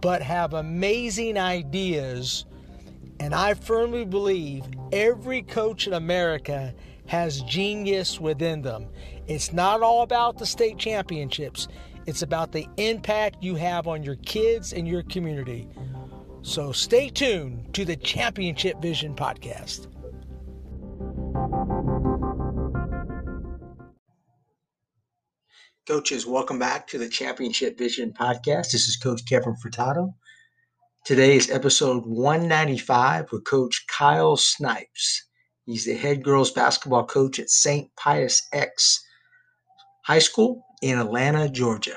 but have amazing ideas. And I firmly believe every coach in America has genius within them. It's not all about the state championships, it's about the impact you have on your kids and your community. So stay tuned to the Championship Vision podcast. Coaches, welcome back to the Championship Vision podcast. This is Coach Kevin Furtado. Today is episode 195 with Coach Kyle Snipes. He's the head girls basketball coach at St. Pius X High School in Atlanta, Georgia.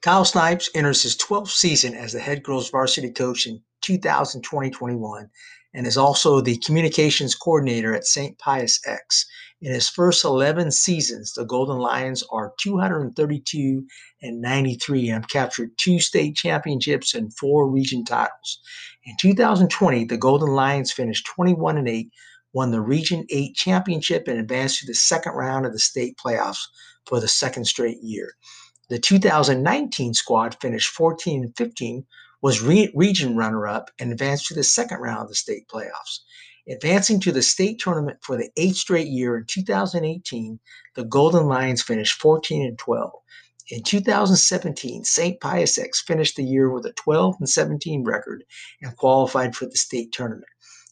Kyle Snipes enters his 12th season as the head girls varsity coach in 2020-21 and is also the communications coordinator at St. Pius X. In his first 11 seasons, the Golden Lions are 232 and 93 and have captured two state championships and four region titles. In 2020, the Golden Lions finished 21 and 8, won the Region 8 championship, and advanced to the second round of the state playoffs for the second straight year. The 2019 squad finished 14 and 15, was re- region runner up, and advanced to the second round of the state playoffs. Advancing to the state tournament for the eighth straight year in 2018, the Golden Lions finished 14 and 12. In 2017, St. Pius X finished the year with a 12 and 17 record and qualified for the state tournament.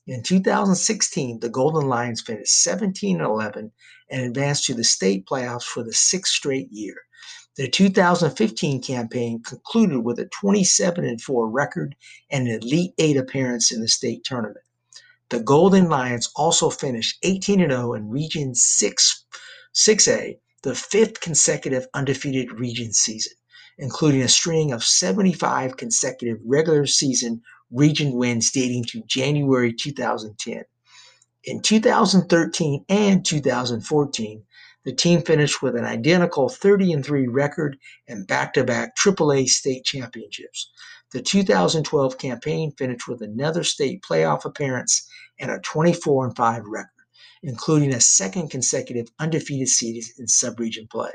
In 2016, the Golden Lions finished 17 and 11 and advanced to the state playoffs for the sixth straight year. The 2015 campaign concluded with a 27 and 4 record and an Elite 8 appearance in the state tournament. The Golden Lions also finished 18 0 in Region 6, 6A, the fifth consecutive undefeated region season, including a string of 75 consecutive regular season region wins dating to January 2010. In 2013 and 2014, the team finished with an identical 30 3 record and back to back AAA state championships. The 2012 campaign finished with another state playoff appearance and a 24 and 5 record, including a second consecutive undefeated season in subregion play.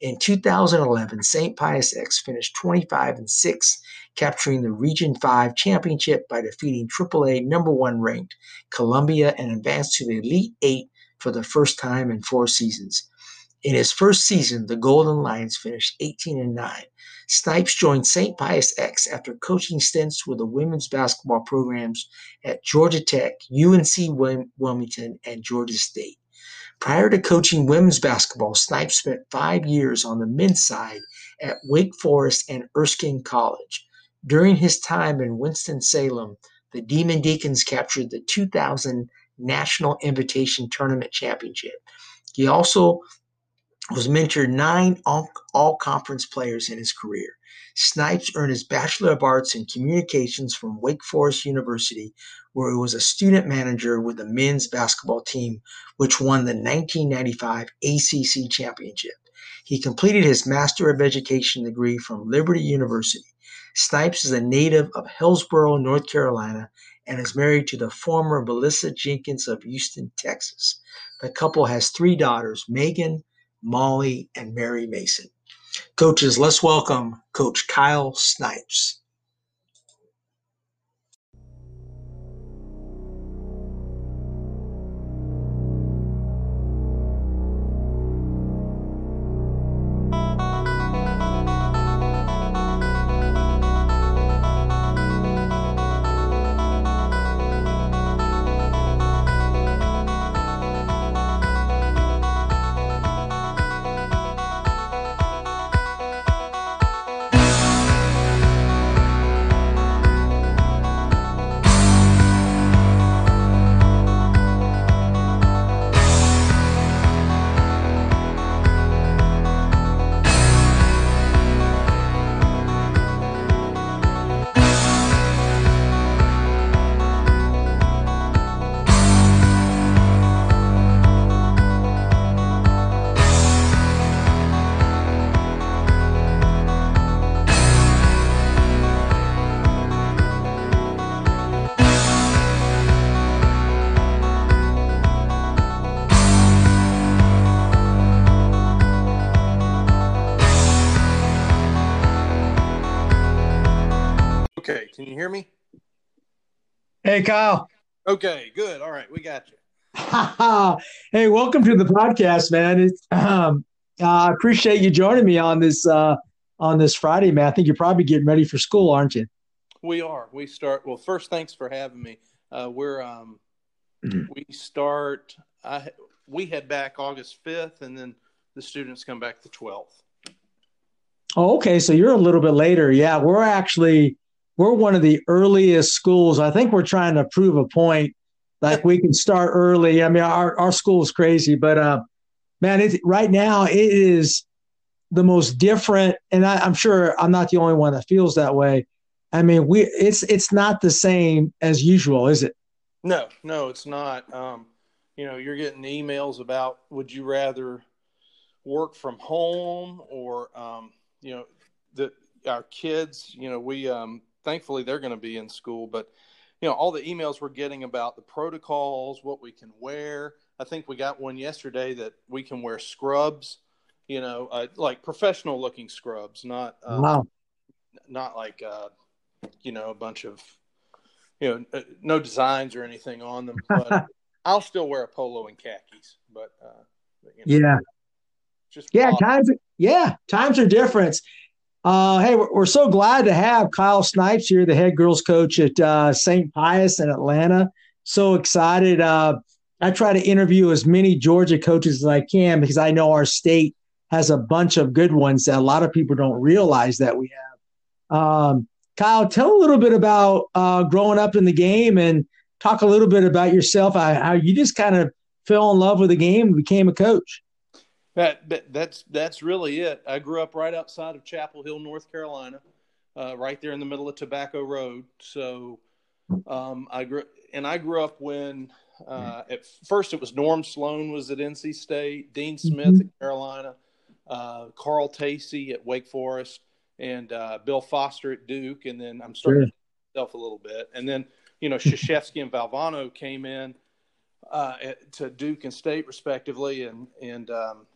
In 2011, St. Pius X finished 25 and 6, capturing the Region 5 championship by defeating AAA number 1 ranked Columbia and advanced to the Elite 8 for the first time in 4 seasons. In his first season, the Golden Lions finished 18 and 9. Snipes joined St. Pius X after coaching stints with the women's basketball programs at Georgia Tech, UNC Wilmington, and Georgia State. Prior to coaching women's basketball, Snipes spent five years on the men's side at Wake Forest and Erskine College. During his time in Winston-Salem, the Demon Deacons captured the 2000 National Invitation Tournament Championship. He also was mentored nine all conference players in his career. Snipes earned his Bachelor of Arts in Communications from Wake Forest University, where he was a student manager with the men's basketball team, which won the 1995 ACC championship. He completed his Master of Education degree from Liberty University. Snipes is a native of Hillsborough, North Carolina, and is married to the former Melissa Jenkins of Houston, Texas. The couple has three daughters, Megan, Molly, and Mary Mason. Coaches, let's welcome Coach Kyle Snipes. You hear me? Hey, Kyle. Okay, good. All right, we got you. hey, welcome to the podcast, man. It's, um, uh, I appreciate you joining me on this uh, on this Friday, man. I think you're probably getting ready for school, aren't you? We are. We start. Well, first, thanks for having me. Uh, we're um, mm-hmm. we start. I we head back August fifth, and then the students come back the twelfth. Oh, okay. So you're a little bit later. Yeah, we're actually we're one of the earliest schools. I think we're trying to prove a point. Like we can start early. I mean, our our school is crazy, but uh, man, it, right now it is the most different. And I, I'm sure I'm not the only one that feels that way. I mean, we it's it's not the same as usual, is it? No, no, it's not. Um, you know, you're getting emails about would you rather work from home or um, you know the our kids you know we um, thankfully they're going to be in school but you know all the emails we're getting about the protocols what we can wear i think we got one yesterday that we can wear scrubs you know uh, like professional looking scrubs not wow. not like uh, you know a bunch of you know uh, no designs or anything on them but i'll still wear a polo and khakis but, uh, but you know, yeah just yeah, times yeah, times are different. Uh, hey, we're, we're, so glad to have Kyle Snipes here, the head girls coach at uh, St. Pius in Atlanta. So excited. Uh, I try to interview as many Georgia coaches as I can because I know our state has a bunch of good ones that a lot of people don't realize that we have. Um, Kyle, tell a little bit about uh, growing up in the game and talk a little bit about yourself, how, how you just kind of fell in love with the game and became a coach. That, that, that's that's really it. I grew up right outside of Chapel Hill, North Carolina, uh, right there in the middle of Tobacco Road. So um, I grew and I grew up when uh, at first it was Norm Sloan was at NC State, Dean Smith mm-hmm. at Carolina, uh, Carl Tacy at Wake Forest, and uh, Bill Foster at Duke. And then I'm starting sure. myself a little bit, and then you know Krzyzewski and Valvano came in uh, at, to Duke and State respectively, and and um,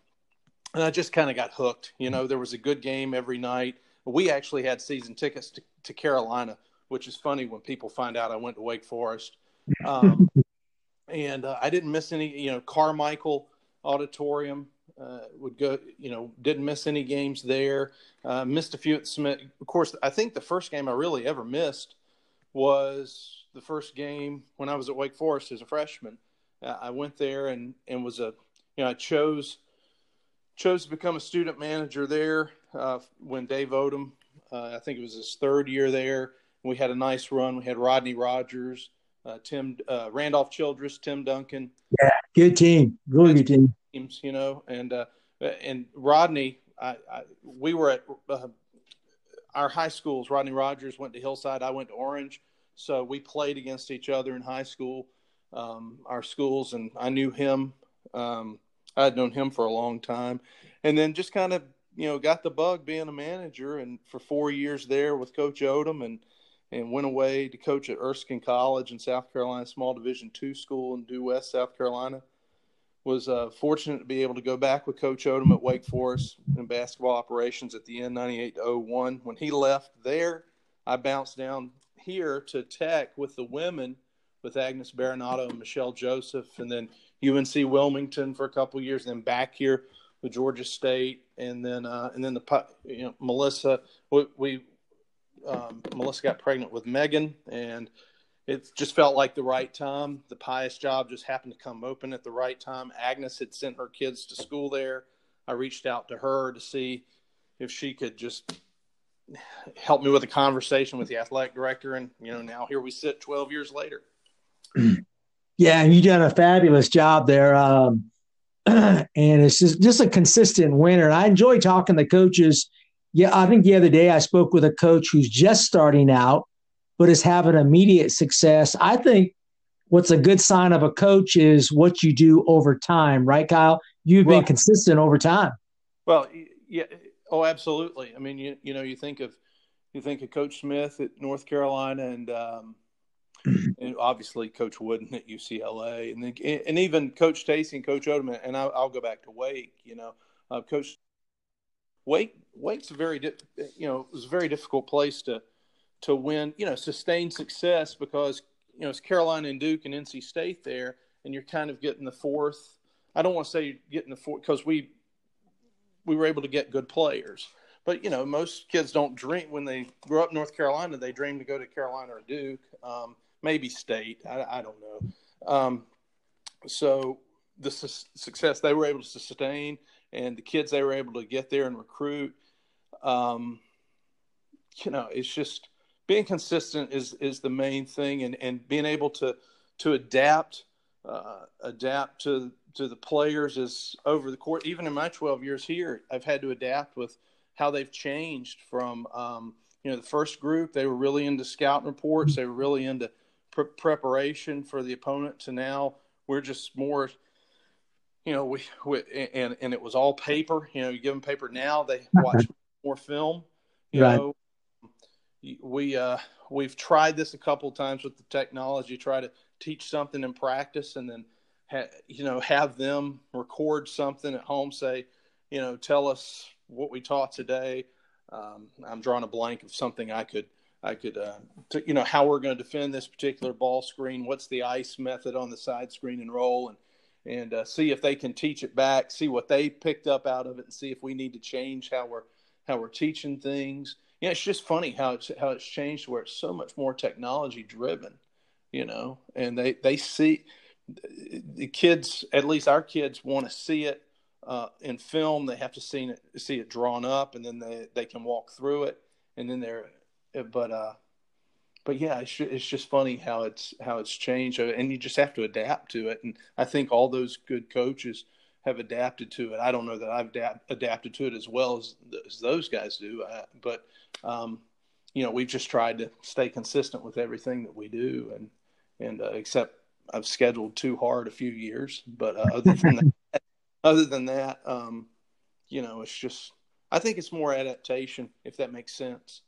and I just kind of got hooked. You know, there was a good game every night. We actually had season tickets to, to Carolina, which is funny when people find out I went to Wake Forest. Um, and uh, I didn't miss any. You know, Carmichael Auditorium uh, would go. You know, didn't miss any games there. Uh, missed a few at Smith. Of course, I think the first game I really ever missed was the first game when I was at Wake Forest as a freshman. Uh, I went there and and was a you know I chose chose to become a student manager there uh, when Dave Odom, uh, I think it was his third year there. We had a nice run. We had Rodney Rogers, uh, Tim uh, Randolph Childress, Tim Duncan. Yeah, good team, really good team. Teams, you know, and uh, and Rodney, I, I, we were at uh, our high schools. Rodney Rogers went to Hillside. I went to Orange. So we played against each other in high school, um, our schools, and I knew him. Um, I had known him for a long time, and then just kind of you know got the bug being a manager, and for four years there with Coach Odom, and and went away to coach at Erskine College in South Carolina, small Division two school in Due West, South Carolina. Was uh, fortunate to be able to go back with Coach Odom at Wake Forest in basketball operations at the end, 98 to 01. When he left there, I bounced down here to Tech with the women with Agnes Berenato and Michelle Joseph, and then UNC Wilmington for a couple years, then back here with Georgia State, and then uh, and then the you know Melissa we, we um, Melissa got pregnant with Megan, and it just felt like the right time. The Pius job just happened to come open at the right time. Agnes had sent her kids to school there. I reached out to her to see if she could just help me with a conversation with the athletic director, and you know now here we sit, twelve years later. Yeah, and you done a fabulous job there. Um, and it's just, just a consistent winner. I enjoy talking to coaches. Yeah, I think the other day I spoke with a coach who's just starting out, but is having immediate success. I think what's a good sign of a coach is what you do over time, right, Kyle? You've well, been consistent over time. Well, yeah, oh, absolutely. I mean, you you know, you think of you think of Coach Smith at North Carolina, and um, and obviously Coach Wooden at UCLA, and then, and even Coach Tacy and Coach Odom, and I'll, I'll go back to Wake. You know, uh, Coach Wake Wake's a very you know it was a very difficult place to to win, you know, sustained success because you know it's Carolina and Duke and NC State there, and you're kind of getting the fourth. I don't want to say getting the fourth because we we were able to get good players, but you know most kids don't dream when they grow up in North Carolina. They dream to go to Carolina or Duke, um, maybe State. I, I don't know. Um, so the su- success they were able to sustain, and the kids they were able to get there and recruit. Um, you know, it's just being consistent is is the main thing, and and being able to to adapt uh, adapt to to the players is over the court. Even in my 12 years here, I've had to adapt with how they've changed from um, you know the first group. They were really into scouting reports. They were really into pre- preparation for the opponent. To now, we're just more. You know, we, we and and it was all paper. You know, you give them paper now, they watch more film. You right. know, we uh, we've tried this a couple times with the technology. Try to teach something in practice, and then ha- you know have them record something at home. Say, you know, tell us what we taught today. Um, I'm drawing a blank of something I could I could uh, to, you know how we're going to defend this particular ball screen. What's the ice method on the side screen and roll, and and uh, see if they can teach it back. See what they picked up out of it, and see if we need to change how we're how we're teaching things yeah, it's just funny how it's how it's changed where it's so much more technology driven, you know, and they they see the kids, at least our kids, want to see it uh, in film. They have to see it see it drawn up, and then they they can walk through it, and then they're, but uh, but yeah, it's it's just funny how it's how it's changed, and you just have to adapt to it. And I think all those good coaches have adapted to it. I don't know that I've adapt, adapted to it as well as, as those guys do, uh, but um, you know, we've just tried to stay consistent with everything that we do, and and uh, except I've scheduled too hard a few years, but uh, other than that, other than that, um, you know, it's just I think it's more adaptation, if that makes sense.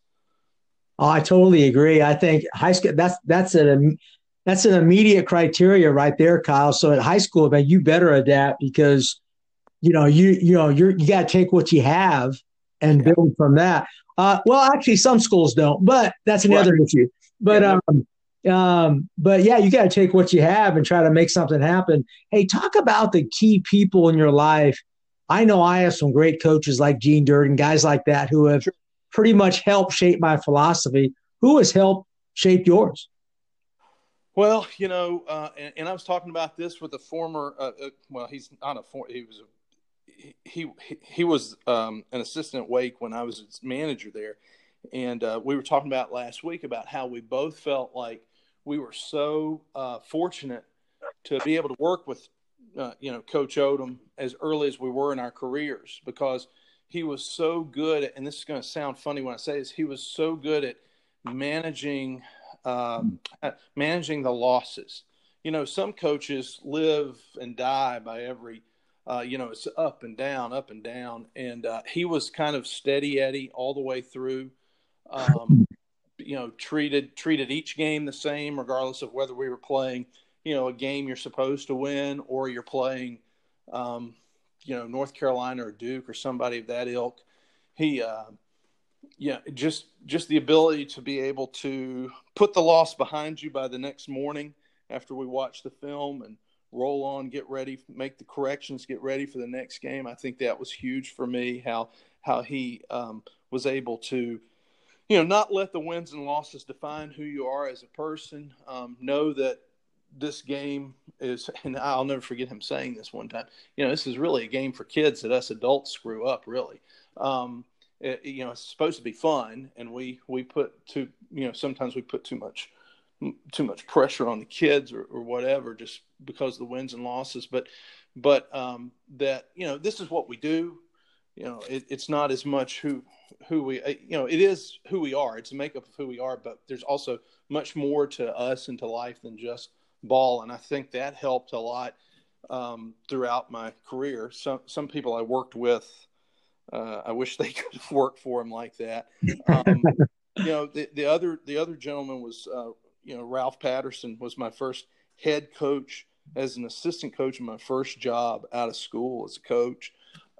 Oh, I totally agree. I think high school that's that's an that's an immediate criteria right there, Kyle. So at high school, man, you better adapt because you know you you know you're you got to take what you have and yeah. build from that. Uh, well, actually, some schools don't, but that's another right. issue. But yeah, um, um, but yeah, you got to take what you have and try to make something happen. Hey, talk about the key people in your life. I know I have some great coaches like Gene Durden, guys like that, who have sure. Pretty much helped shape my philosophy. Who has helped shape yours? Well, you know, uh, and, and, I was talking about this with a former. Uh, uh, well, he's not a former. He was a he he was um, an assistant at Wake when I was its manager there, and uh, we were talking about last week about how we both felt like we were so uh, fortunate to be able to work with uh, you know Coach Odom as early as we were in our careers because he was so good and this is going to sound funny when I say this, he was so good at managing um, managing the losses. You know, some coaches live and die by every uh, you know, it's up and down, up and down. And uh, he was kind of steady Eddie all the way through. Um, you know, treated treated each game the same, regardless of whether we were playing, you know, a game you're supposed to win or you're playing, um, you know, North Carolina or Duke or somebody of that ilk. He, uh, yeah, just just the ability to be able to put the loss behind you by the next morning after we watch the film and roll on, get ready, make the corrections, get ready for the next game. I think that was huge for me. How how he um, was able to, you know, not let the wins and losses define who you are as a person. Um, know that this game is, and I'll never forget him saying this one time. You know, this is really a game for kids that us adults screw up. Really, um, it, you know, it's supposed to be fun, and we we put too, you know, sometimes we put too much too much pressure on the kids or, or whatever, just because of the wins and losses. But but um, that you know this is what we do. You know, it, it's not as much who who we uh, you know it is who we are. It's a makeup of who we are, but there's also much more to us and to life than just ball. And I think that helped a lot um, throughout my career. Some some people I worked with, uh, I wish they could have worked for him like that. Um, you know, the, the other the other gentleman was uh, you know, Ralph Patterson was my first head coach as an assistant coach in my first job out of school as a coach.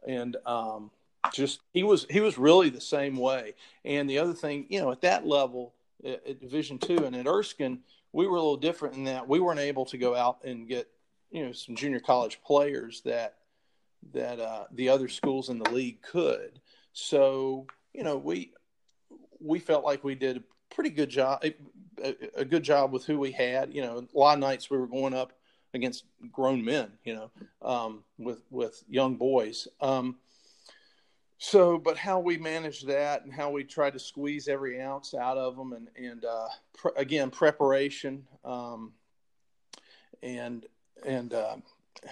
And um, just he was he was really the same way. And the other thing, you know, at that level, at, at Division two, and at Erskine we were a little different in that we weren't able to go out and get you know some junior college players that that uh, the other schools in the league could. So you know we we felt like we did a pretty good job, a, a, good job with who we had. You know, a lot of nights we were going up against grown men. You know, um, with with young boys. Um, so, but how we manage that and how we try to squeeze every ounce out of them, and and uh, pre- again preparation, um, and and uh,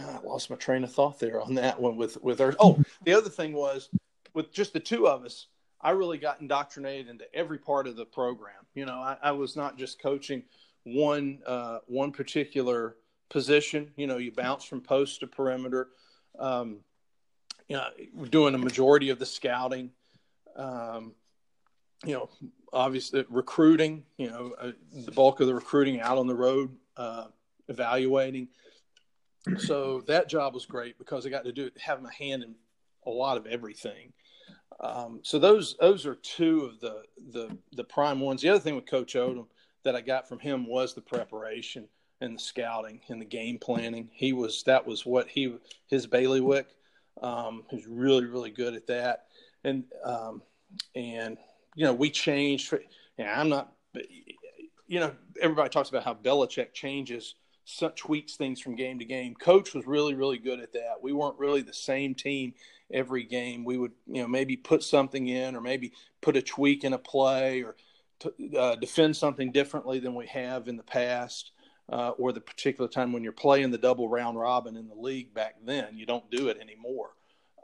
I lost my train of thought there on that one with with her. Oh, the other thing was with just the two of us, I really got indoctrinated into every part of the program. You know, I, I was not just coaching one uh, one particular position. You know, you bounce from post to perimeter. Um, you know, doing a majority of the scouting. Um, you know, obviously recruiting. You know, uh, the bulk of the recruiting out on the road, uh, evaluating so that job was great because I got to do have my hand in a lot of everything. Um, so those those are two of the the the prime ones. The other thing with Coach Odom that I got from him was the preparation and the scouting and the game planning. He was that was what he his bailiwick. Um, was really really good at that, and um, and you know we changed. Yeah, I'm not. You know, everybody talks about how Belichick changes tweaks things from game to game. Coach was really, really good at that. We weren't really the same team every game. We would, you know, maybe put something in or maybe put a tweak in a play or to, uh, defend something differently than we have in the past. Uh, or the particular time when you're playing the double round robin in the league back then, you don't do it anymore.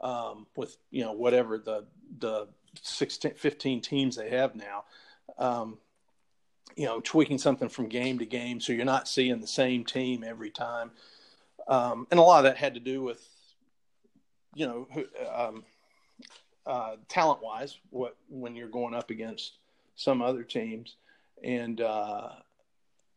Um, with you know whatever the the 16, 15 teams they have now. Um, you know, tweaking something from game to game, so you're not seeing the same team every time. Um, and a lot of that had to do with, you know, um, uh, talent wise, what when you're going up against some other teams, and uh,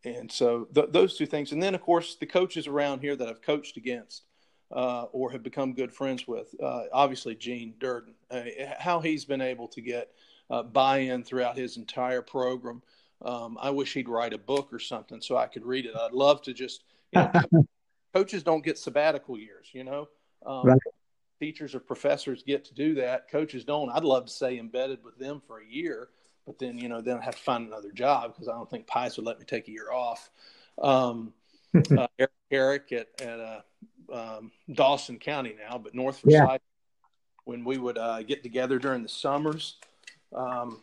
and so th- those two things, and then of course the coaches around here that I've coached against. Uh, or have become good friends with. Uh, obviously, Gene Durden, uh, how he's been able to get uh, buy-in throughout his entire program um, I wish he'd write a book or something so I could read it. I'd love to just, you know, coaches don't get sabbatical years, you know. Um, right. Teachers or professors get to do that. Coaches don't. I'd love to stay embedded with them for a year, but then, you know, then I have to find another job because I don't think Pius would let me take a year off. Um, uh, Eric, Eric, at, at uh, um, Dawson County now, but North Forsyth, yeah. when we would uh, get together during the summers, um,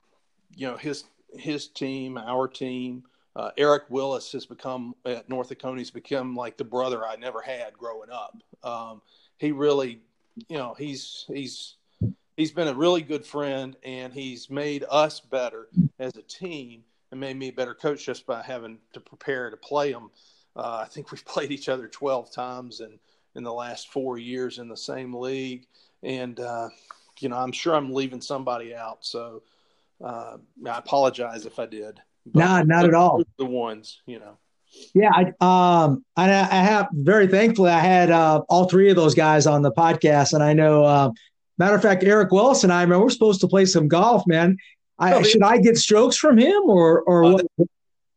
you know, his his team, our team. Uh, Eric Willis has become at North Oconee become like the brother I never had growing up. Um, he really, you know, he's he's he's been a really good friend, and he's made us better as a team, and made me a better coach just by having to prepare to play him. Uh, I think we've played each other twelve times in in the last four years in the same league, and uh, you know, I'm sure I'm leaving somebody out. So uh, I apologize if I did. No, not at all. The ones, you know. Yeah, I um I, I have very thankfully I had uh, all three of those guys on the podcast, and I know. Matter of fact, Eric Wells and I, man, we're supposed to play some golf, man. I, oh, should I get strokes from him or or uh, what?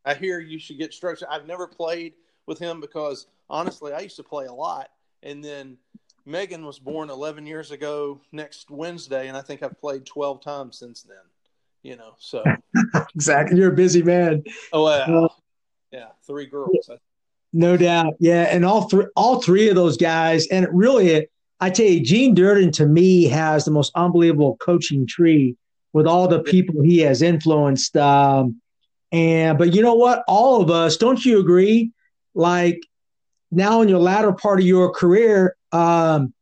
I hear you should get strokes. I've never played with him because honestly, I used to play a lot, and then Megan was born 11 years ago next Wednesday, and I think I've played 12 times since then you know. So exactly, you're a busy man. Oh wow, uh, yeah, three girls. No doubt, yeah, and all three, all three of those guys, and it really, I tell you, Gene Durden to me has the most unbelievable coaching tree with all the people he has influenced. Um, and but you know what, all of us, don't you agree? Like now in your latter part of your career, um,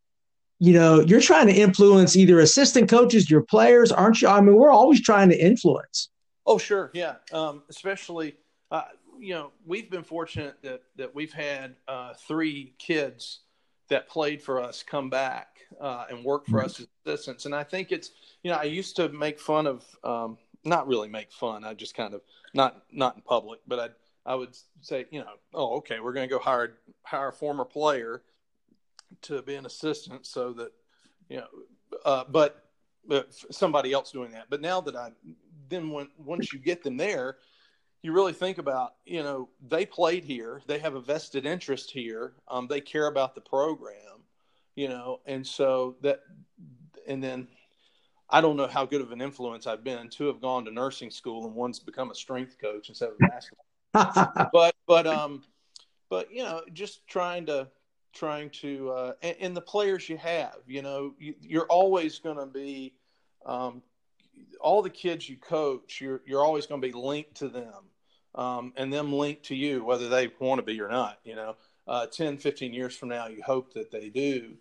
you know, you're trying to influence either assistant coaches, your players, aren't you? I mean, we're always trying to influence. Oh, sure, yeah. Um, especially, uh, you know, we've been fortunate that that we've had uh, three kids that played for us come back uh, and work for mm-hmm. us as assistants, and I think it's, you know, I used to make fun of, um, not really make fun. I just kind of not not in public, but I I would say, you know, oh, okay, we're going to go hire hire a former player to be an assistant so that you know uh, but, but somebody else doing that but now that i then when once you get them there you really think about, you know, they played here, they have a vested interest here, um, they care about the program, you know, and so that, and then I don't know how good of an influence I've been. Two have gone to nursing school, and one's become a strength coach instead of basketball. but but um, but you know, just trying to trying to uh, and, and the players you have, you know, you, you're always going to be um, all the kids you coach. You're you're always going to be linked to them, um, and them linked to you, whether they want to be or not. You know, uh, 10, 15 years from now, you hope that they do,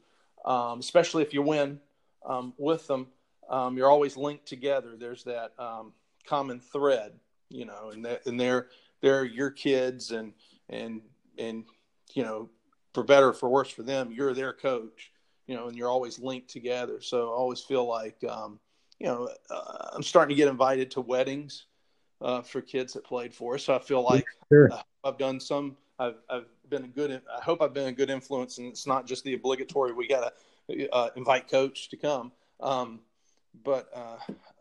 um, especially if you win um, with them um, you're always linked together. There's that um, common thread, you know, and that, and they're they're your kids, and and and you know, for better or for worse for them, you're their coach, you know, and you're always linked together. So I always feel like, um, you know, uh, I'm starting to get invited to weddings uh, for kids that played for us. So I feel like sure. uh, I've done some. I've, I've been a good. I hope I've been a good influence, and it's not just the obligatory. We got to uh, invite coach to come. Um, but uh,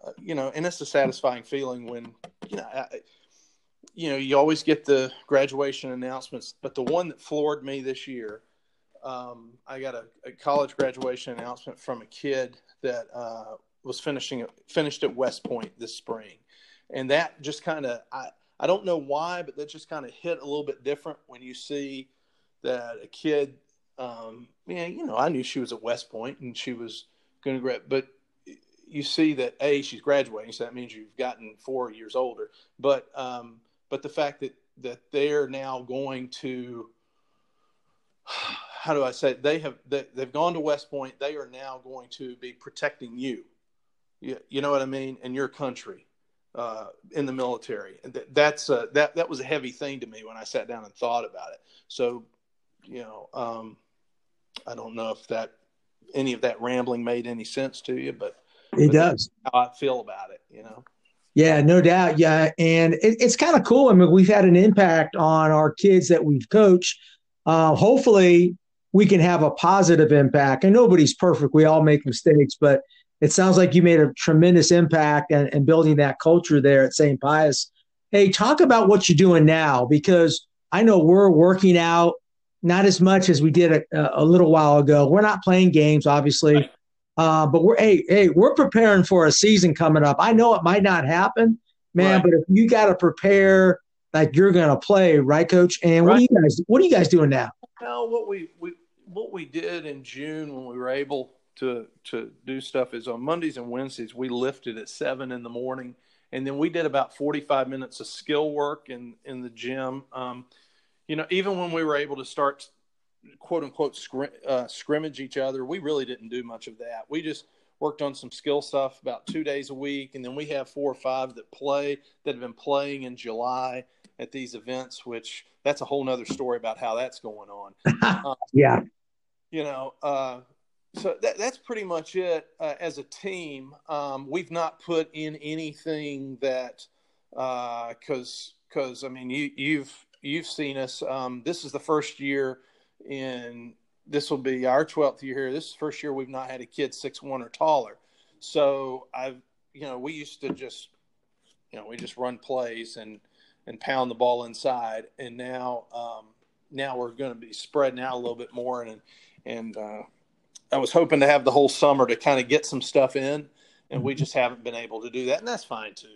uh, you know, and it's a satisfying feeling when you know, I, you know, you always get the graduation announcements, but the one that floored me this year, um, I got a, a, college graduation announcement from a kid that uh, was finishing finished at West Point this spring, and that just kind of I I don't know why, but that just kind of hit a little bit different when you see that a kid. Um, yeah, you know, I knew she was at West Point and she was going to grad, but you see that a she's graduating, so that means you've gotten four years older. But um, but the fact that that they're now going to how do I say it? they have they, they've gone to West Point. They are now going to be protecting you. You, you know what I mean? In your country, uh, in the military, and that's uh, that that was a heavy thing to me when I sat down and thought about it. So, you know, um, I don't know if that any of that rambling made any sense to you, but it does. How I feel about it, you know. Yeah, no doubt. Yeah, and it, it's kind of cool. I mean, we've had an impact on our kids that we've coached. Uh, hopefully, we can have a positive impact. And nobody's perfect; we all make mistakes. But it sounds like you made a tremendous impact and, and building that culture there at St. Pius. Hey, talk about what you're doing now because I know we're working out not as much as we did a, a little while ago. We're not playing games, obviously. Uh, but we're hey hey we're preparing for a season coming up. I know it might not happen, man, right. but if you got to prepare like you're going to play, right, Coach? And right. what are you guys what are you guys doing now? Well, what we, we what we did in June when we were able to to do stuff is on Mondays and Wednesdays we lifted at seven in the morning, and then we did about forty five minutes of skill work in in the gym. Um, you know, even when we were able to start quote unquote scrim, uh, scrimmage each other. We really didn't do much of that. We just worked on some skill stuff about two days a week, and then we have four or five that play that have been playing in July at these events. Which that's a whole nother story about how that's going on. Um, yeah, you know. Uh, so that, that's pretty much it uh, as a team. Um, we've not put in anything that because uh, because I mean you you've you've seen us. Um, this is the first year in this will be our 12th year here. This is first year we've not had a kid six one or taller. So I've, you know, we used to just, you know, we just run plays and, and pound the ball inside. And now, um, now we're going to be spreading out a little bit more. And, and, uh, I was hoping to have the whole summer to kind of get some stuff in and we mm-hmm. just haven't been able to do that. And that's fine too.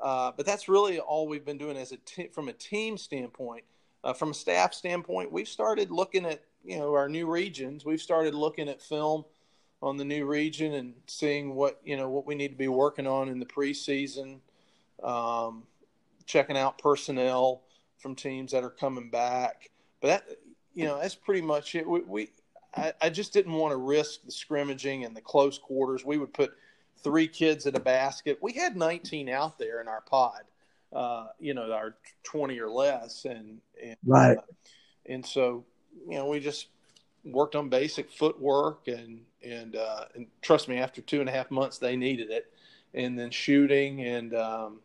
Uh, but that's really all we've been doing as a t- from a team standpoint uh, from a staff standpoint, we've started looking at you know our new regions. We've started looking at film on the new region and seeing what you know what we need to be working on in the preseason. Um, checking out personnel from teams that are coming back. But that you know that's pretty much it. We, we I, I just didn't want to risk the scrimmaging and the close quarters. We would put three kids in a basket. We had 19 out there in our pod uh, you know, our 20 or less. And, and right. Uh, and so, you know, we just worked on basic footwork and, and, uh, and trust me, after two and a half months, they needed it. And then shooting and, um,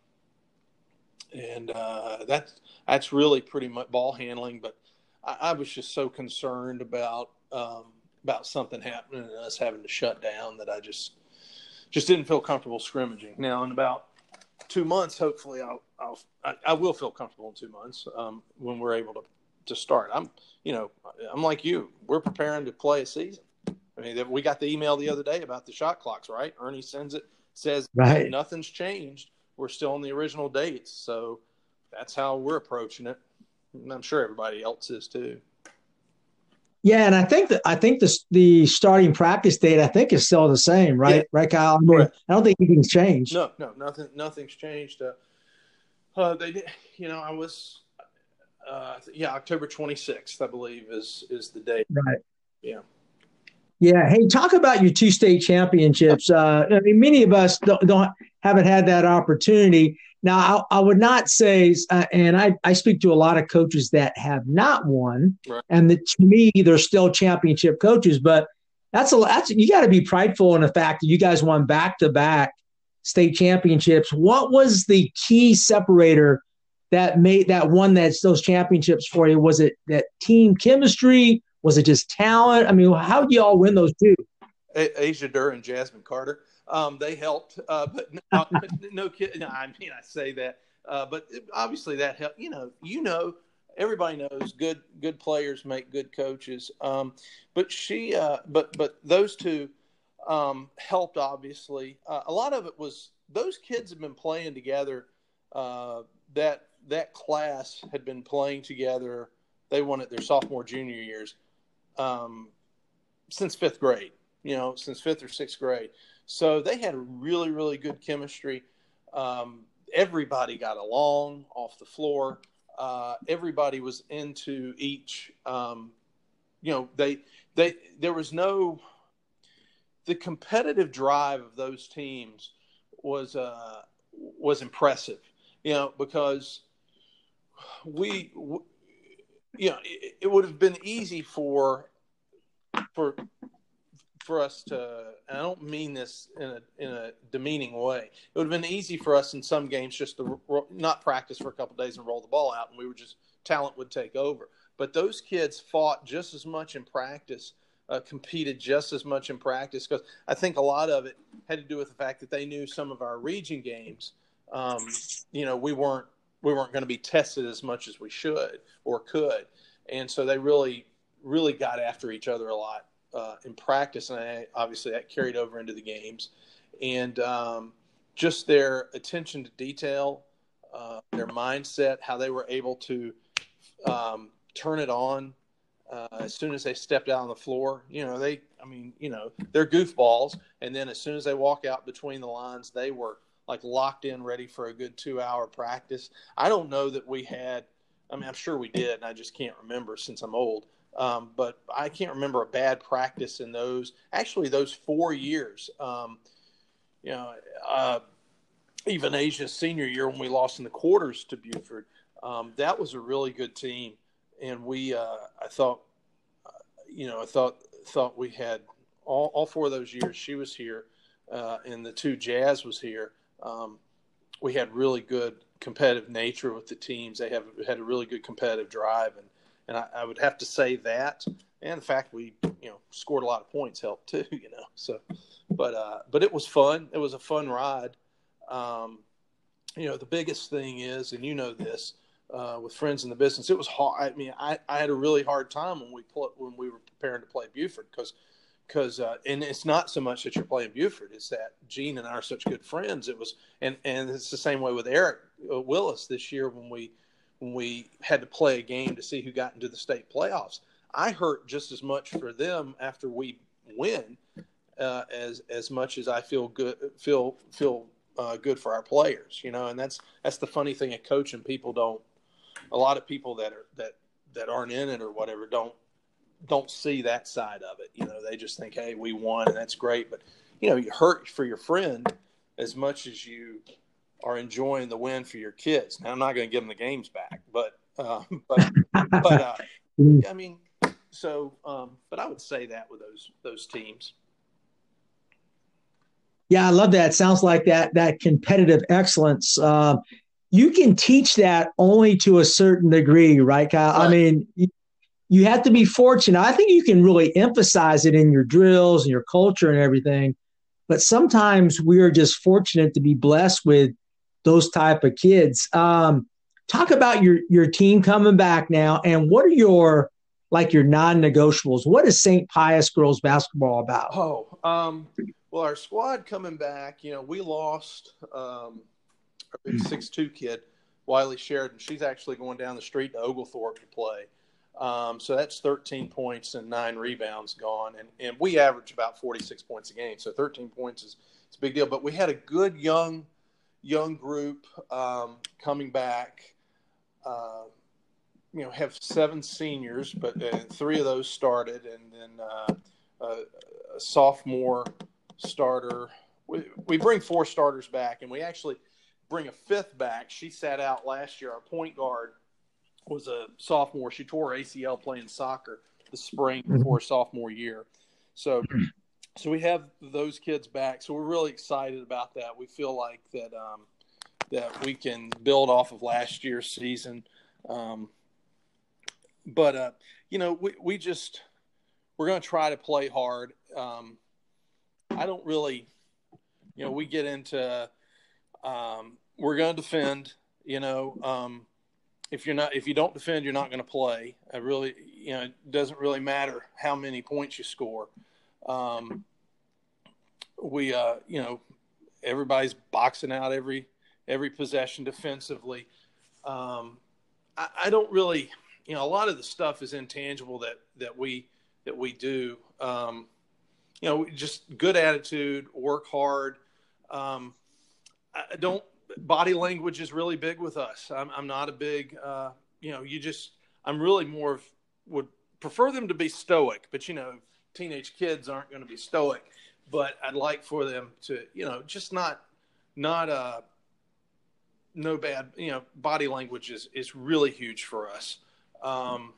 and uh, that's that's really pretty much ball handling. But I, I was just so concerned about um, about something happening and us having to shut down that I just just didn't feel comfortable scrimmaging. Now in about two months, hopefully I'll I'll I, will feel comfortable in two months um, when we're able to to start. I'm, you know, I'm like you. We're preparing to play a season. I mean, we got the email the other day about the shot clocks, right? Ernie sends it, says right. nothing's changed. We're still on the original dates, so that's how we're approaching it. And I'm sure everybody else is too. Yeah, and I think that I think the the starting practice date I think is still the same, right? Yeah. Right, Kyle. I, mean, I don't think anything's changed. No, no, nothing, nothing's changed. Uh, uh, they did, you know, I was, uh, yeah, October 26th, I believe, is is the date. Right. Yeah. Yeah. Hey, talk about your two state championships. Uh, I mean, many of us don't, don't haven't had that opportunity. Now, I, I would not say, uh, and I, I speak to a lot of coaches that have not won, right. and that to me, they're still championship coaches. But that's a that's you got to be prideful in the fact that you guys won back to back state championships. What was the key separator that made that won that those championships for you? Was it that team chemistry? Was it just talent? I mean, how do you all win those two? Asia Durr and Jasmine Carter. Um, they helped, uh, but no, no kid. No, I mean I say that, uh, but obviously that helped. You know, you know, everybody knows good good players make good coaches. Um, but she, uh, but but those two um, helped obviously. Uh, a lot of it was those kids have been playing together. Uh, that that class had been playing together. They won it their sophomore junior years um, since fifth grade. You know, since fifth or sixth grade. So they had really, really good chemistry. Um, everybody got along off the floor. Uh, everybody was into each. Um, you know, they they there was no the competitive drive of those teams was uh, was impressive. You know, because we, you know, it, it would have been easy for for for us to, I don't mean this in a, in a demeaning way. It would have been easy for us in some games just to ro- not practice for a couple days and roll the ball out, and we were just talent would take over. But those kids fought just as much in practice, uh, competed just as much in practice because I think a lot of it had to do with the fact that they knew some of our region games. Um, you know, we weren't we weren't going to be tested as much as we should or could, and so they really really got after each other a lot uh, in practice, and I, obviously that carried over into the games. And um, just their attention to detail, uh, their mindset, how they were able to um, turn it on uh, as soon as they stepped out on the floor. You know, they, I mean, you know, they're goofballs, and then as soon as they walk out between the lines, they were like locked in, ready for a good two-hour practice. I don't know that we had. I mean, I'm sure we did, and I just can't remember since I'm old. Um, but I can't remember a bad practice in those. Actually, those four years. Um, you know, uh, even Asia's senior year when we lost in the quarters to Buford, um, that was a really good team, and we. Uh, I thought, uh, you know, I thought thought we had all, all four of those years. She was here, uh, and the two Jazz was here. Um, we had really good competitive nature with the teams. They have had a really good competitive drive, and and I, I, would have to say that, and the fact we you know scored a lot of points helped too. You know, so but uh, but it was fun. It was a fun ride. Um, you know, the biggest thing is, and you know this. Uh, with friends in the business, it was hard. I mean, I, I had a really hard time when we pl- when we were preparing to play Buford because because uh, and it's not so much that you're playing Buford; it's that Gene and I are such good friends. It was and and it's the same way with Eric uh, Willis this year when we when we had to play a game to see who got into the state playoffs. I hurt just as much for them after we win uh, as as much as I feel good feel feel uh, good for our players. You know, and that's that's the funny thing at coaching. People don't. A lot of people that are that that aren't in it or whatever don't don't see that side of it. You know, they just think, hey, we won and that's great. But you know, you hurt for your friend as much as you are enjoying the win for your kids. Now, I'm not going to give them the games back, but uh, but but uh, I mean, so um, but I would say that with those those teams. Yeah, I love that. Sounds like that that competitive excellence. Uh, you can teach that only to a certain degree, right, Kyle? Right. I mean, you, you have to be fortunate. I think you can really emphasize it in your drills and your culture and everything. But sometimes we are just fortunate to be blessed with those type of kids. Um, talk about your your team coming back now, and what are your like your non-negotiables? What is St. Pius girls basketball about? Oh, um, well, our squad coming back. You know, we lost um, our big six-two kid, Wiley Sheridan. She's actually going down the street to Oglethorpe to play. Um, so that's 13 points and nine rebounds gone, and and we average about 46 points a game. So 13 points is it's a big deal. But we had a good young young group um, coming back. Uh, you know, have seven seniors, but uh, three of those started, and then uh, a, a sophomore starter. We, we bring four starters back, and we actually bring a fifth back. She sat out last year. Our point guard was a sophomore. She tore ACL playing soccer the spring Mm-hmm. before sophomore year. So, so we have those kids back. So we're really excited about that. We feel like that um, that we can build off of last year's season. Um, but uh, you know, we we just we're going to try to play hard. Um, I don't really, you know, we get into um, we're going to defend. You know, um, if you're not if you don't defend, you're not going to play. I really, you know, it doesn't really matter how many points you score. Um, we, uh, you know, everybody's boxing out every every possession defensively. Um, I, I don't really, you know, a lot of the stuff is intangible that that we that we do. Um, you know, just good attitude, work hard. Um, I don't. Body language is really big with us. I'm, I'm not a big, uh, you know, you just. I'm really more of would prefer them to be stoic, but you know, teenage kids aren't going to be stoic. But I'd like for them to, you know, just not, not uh, no bad. You know, body language is is really huge for us. Um,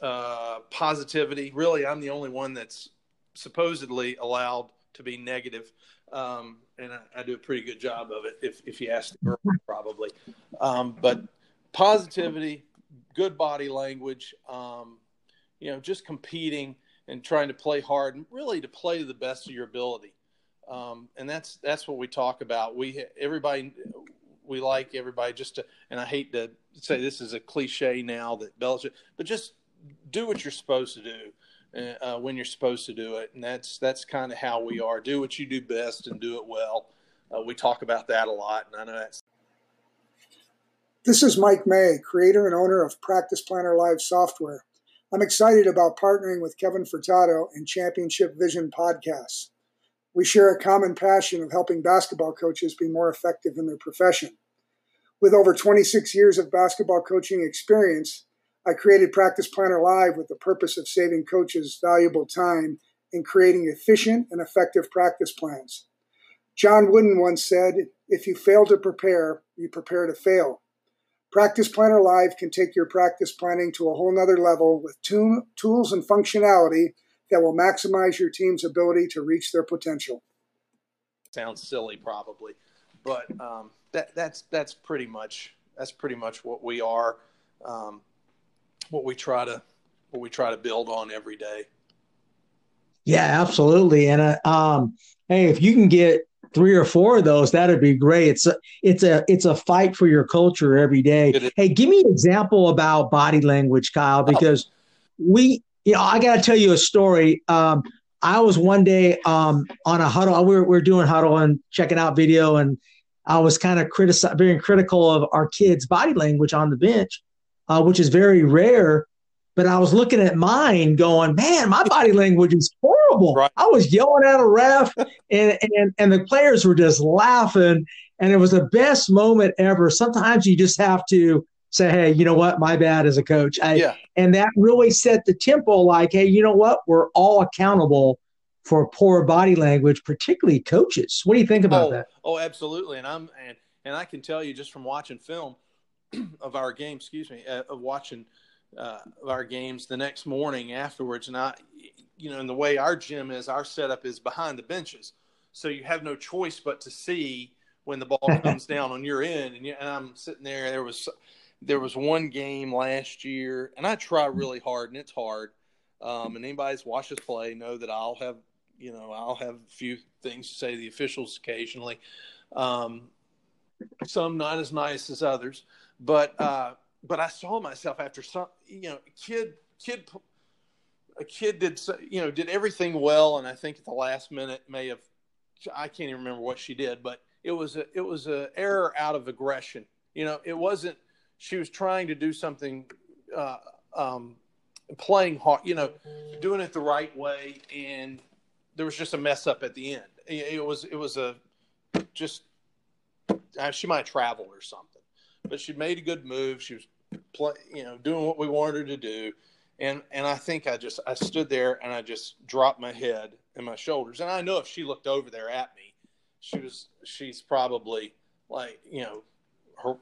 uh, positivity. Really, I'm the only one that's supposedly allowed to be negative, um, and I, I, do a pretty good job of it. If if you ask the girl, probably. Um, but positivity, good body language. Um, you know, just competing and trying to play hard, and really to play to the best of your ability. Um, and that's that's what we talk about. We everybody we like everybody just to, and I hate to say this is a cliche now that Belichick, but just do what you're supposed to do uh, when you're supposed to do it, and that's that's kind of how we are. Do what you do best and do it well. Uh, we talk about that a lot, and I know that's. This is Mike May, creator and owner of Practice Planner Live software. I'm excited about partnering with Kevin Furtado and Championship Vision podcasts. We share a common passion of helping basketball coaches be more effective in their profession. With over 26 years of basketball coaching experience, I created Practice Planner Live with the purpose of saving coaches valuable time in creating efficient and effective practice plans. John Wooden once said, If you fail to prepare, you prepare to fail. Practice Planner Live can take your practice planning to a whole nother level with tools and functionality that will maximize your team's ability to reach their potential. Sounds silly, probably, but um, that, that's that's pretty much that's pretty much what we are. Um, what we try to what we try to build on every day. Yeah, absolutely. And uh, um, hey, if you can get three or four of those, that'd be great. It's a it's a it's a fight for your culture every day. Hey, give me an example about body language, Kyle, because we, you know, I got to tell you a story. Um, I was one day um, on a huddle. We are we are doing huddle and checking out video, and I was kind of critical, very critical of our kids' body language on the bench uh, which is very rare. But I was looking at mine going, man, my body language is horrible. Right. I was yelling at a ref and, and, and the players were just laughing. And it was the best moment ever. Sometimes you just have to say, hey, you know what? My bad as a coach. I, yeah. And that really set the tempo like, hey, you know what? We're all accountable for poor body language, particularly coaches. What do you think about oh, that? Oh, absolutely. And I'm and, and I can tell you just from watching film – of our game, excuse me, uh, of watching uh, of our games the next morning afterwards. And I, you know, in the way our gym is, our setup is behind the benches, so you have no choice but to see when the ball comes down on your end. And, you, and I'm sitting there. There was there was one game last year, and I try really hard, and it's hard. Um, and anybody's watched us play know that I'll have you know I'll have a few things to say to the officials occasionally. Um, some not as nice as others. But uh, but I saw myself after some, you know, kid kid a kid did you know did everything well, and I think at the last minute may have I can't even remember what she did, but it was a it was a error out of aggression. You know, it wasn't she was trying to do something, uh, um, playing hard. You know, doing it the right way, and there was just a mess up at the end. It, was it was a just uh, she might travel or something, but she made a good move. She was play, you know, doing what we wanted her to do and and I think I just I stood there and I just dropped my head and my shoulders. And I know if she looked over there at me, she was she's probably like you know her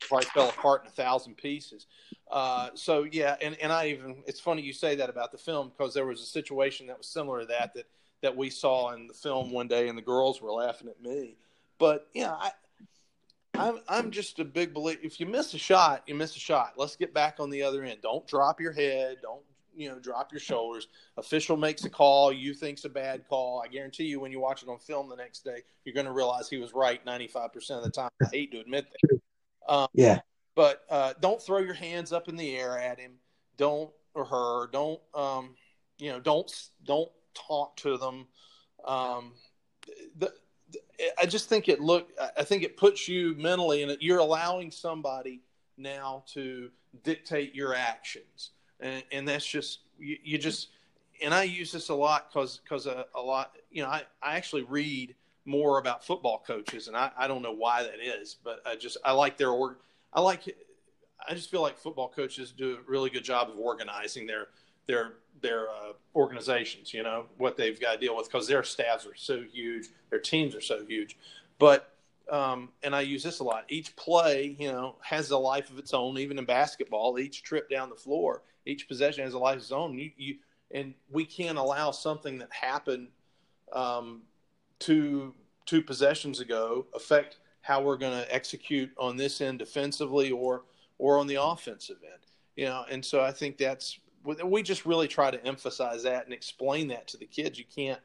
probably fell apart in a thousand pieces. Uh, so yeah, and and I even it's funny you say that about the film because there was a situation that was similar to that that that we saw in the film one day, and the girls were laughing at me. But yeah, I I'm I'm just a big believer. If you miss a shot, you miss a shot. Let's get back on the other end. Don't drop your head. Don't you know drop your shoulders. Official makes a call. You think's a bad call. I guarantee you, when you watch it on film the next day, you're going to realize he was right 95 percent of the time. I hate to admit that. Um, yeah. But uh, don't throw your hands up in the air at him. Don't or her. Don't um, you know? Don't don't talk to them. Um, the, I just think it look. I think it puts you mentally, and you're allowing somebody now to dictate your actions, and, and that's just you, you, just. And I use this a lot because because a, a, lot. You know, I I actually read more about football coaches, and I I don't know why that is, but I just I like their org. I like. I just feel like football coaches do a really good job of organizing their their their uh, organizations. You know what they've got to deal with because their staffs are so huge, their teams are so huge. But um, and I use this a lot. Each play, you know, has a life of its own. Even in basketball, each trip down the floor, each possession has a life of its own. You, you and we can't allow something that happened um, two two possessions ago affect how we're going to execute on this end defensively or or on the offensive end. You know, and so I think that's we just really try to emphasize that and explain that to the kids. You can't,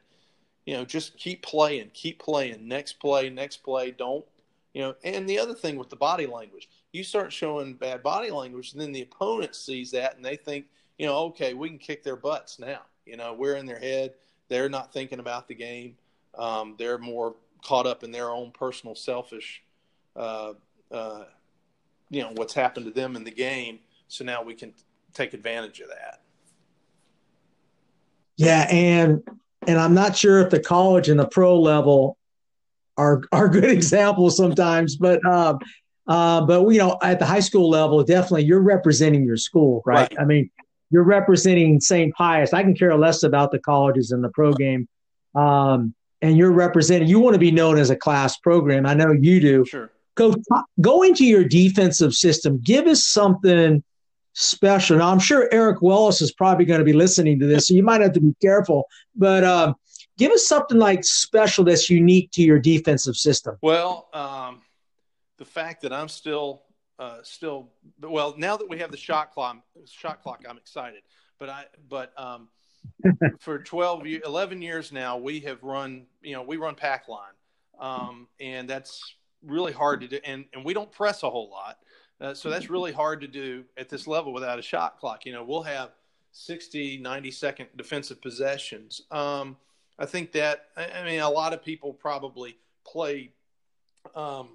you know, just keep playing, keep playing, next play, next play. Don't, you know. And the other thing with the body language, you start showing bad body language, and then the opponent sees that and they think, you know, okay, we can kick their butts now. You know, we're in their head. They're not thinking about the game. Um, they're more caught up in their own personal selfish, uh, uh, you know, what's happened to them in the game. So now we can take advantage of that. Yeah, and and I'm not sure if the college and the pro level are are good examples sometimes, but um, uh, but you know, at the high school level, definitely you're representing your school, right? right. I mean, you're representing St. Pius. I can care less about the colleges and the pro game. Um, and you're representing, you want to be known as a class program. I know you do. Sure. Go, go into your defensive system. Give us something special. Now, I'm sure Eric Wellis is probably going to be listening to this, so you might have to be careful. But um, give us something like special that's unique to your defensive system. Well, um, the fact that I'm still, uh, still, well, now that we have the shot clock, shot clock, I'm excited. But I, but um, for 12, 11 years now, we have run, you know, we run pack line, um, and that's really hard to do, and and we don't press a whole lot. Uh, so that's really hard to do at this level without a shot clock. You know, we'll have 60, 90 second defensive possessions. Um, I think that, I mean, a lot of people probably play, um,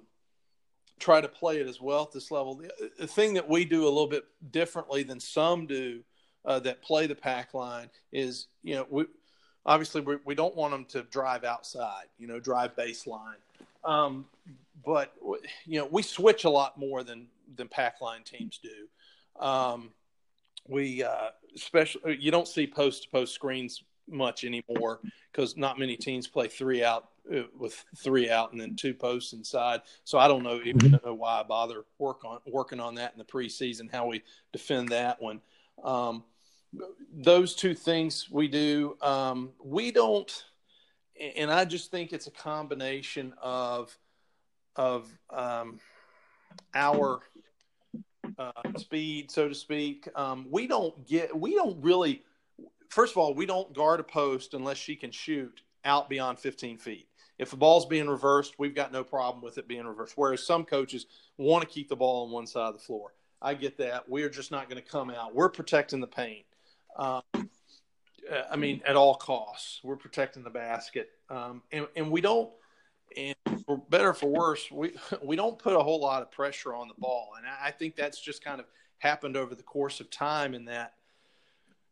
try to play it as well at this level. The, the, thing that we do a little bit differently than some do uh, that play the pack line is, you know, we, obviously we, we don't want them to drive outside, you know, drive baseline. Um, but you know, we switch a lot more than than pack line teams do. Um, we uh, especially you don't see post to post screens much anymore because not many teams play three out uh, with three out and then two posts inside. So I don't know even mm-hmm. know why I bother work on working on that in the preseason how we defend that one. Um, those two things we do. Um, we don't, and I just think it's a combination of of um, our uh, speed, so to speak. Um, we don't get, we don't really. First of all, we don't guard a post unless she can shoot out beyond 15 feet. If the ball's being reversed, we've got no problem with it being reversed. Whereas some coaches want to keep the ball on one side of the floor. I get that. We're just not going to come out. We're protecting the paint. Um, I mean, at all costs, we're protecting the basket, um, and, and we don't. And for better or for worse, we we don't put a whole lot of pressure on the ball, and I, I think that's just kind of happened over the course of time. In that,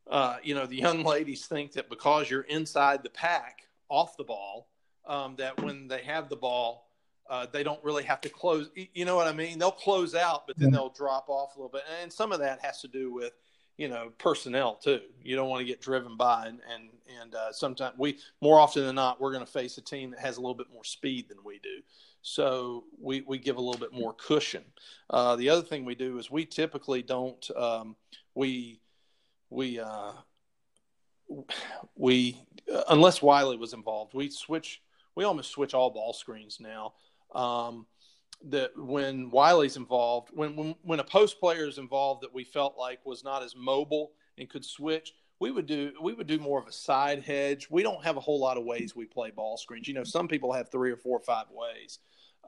uh, you know, the young ladies think that because you're inside the pack, off the ball, um, that when they have the ball, uh, they don't really have to close. You know what I mean? They'll close out, but then they'll drop off a little bit. And some of that has to do with, you know, personnel too. You don't want to get driven by, and and, and uh, sometimes we more often than not we're going to face a team that has a little bit more speed than we do. So we we give a little bit more cushion. Uh, the other thing we do is we typically don't um, we we uh, we unless Wiley was involved, we switch we almost switch all ball screens now. Um, that when Wiley's involved, when, when when a post player is involved that we felt like was not as mobile and could switch, we would do we would do more of a side hedge. We don't have a whole lot of ways we play ball screens. You know, some people have three or four or five ways.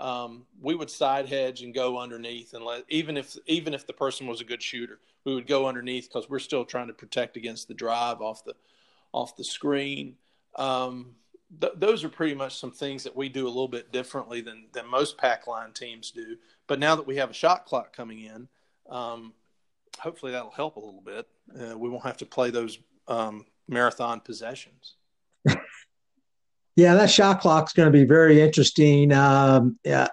Um, we would side hedge and go underneath, and let even if even if the person was a good shooter, we would go underneath because we're still trying to protect against the drive off the off the screen. Um, th- those are pretty much some things that we do a little bit differently than than most pack line teams do. But now that we have a shot clock coming in, um, hopefully that'll help a little bit. Uh, we won't have to play those um, marathon possessions. yeah, that shot clock's going to be very interesting. Um, yeah.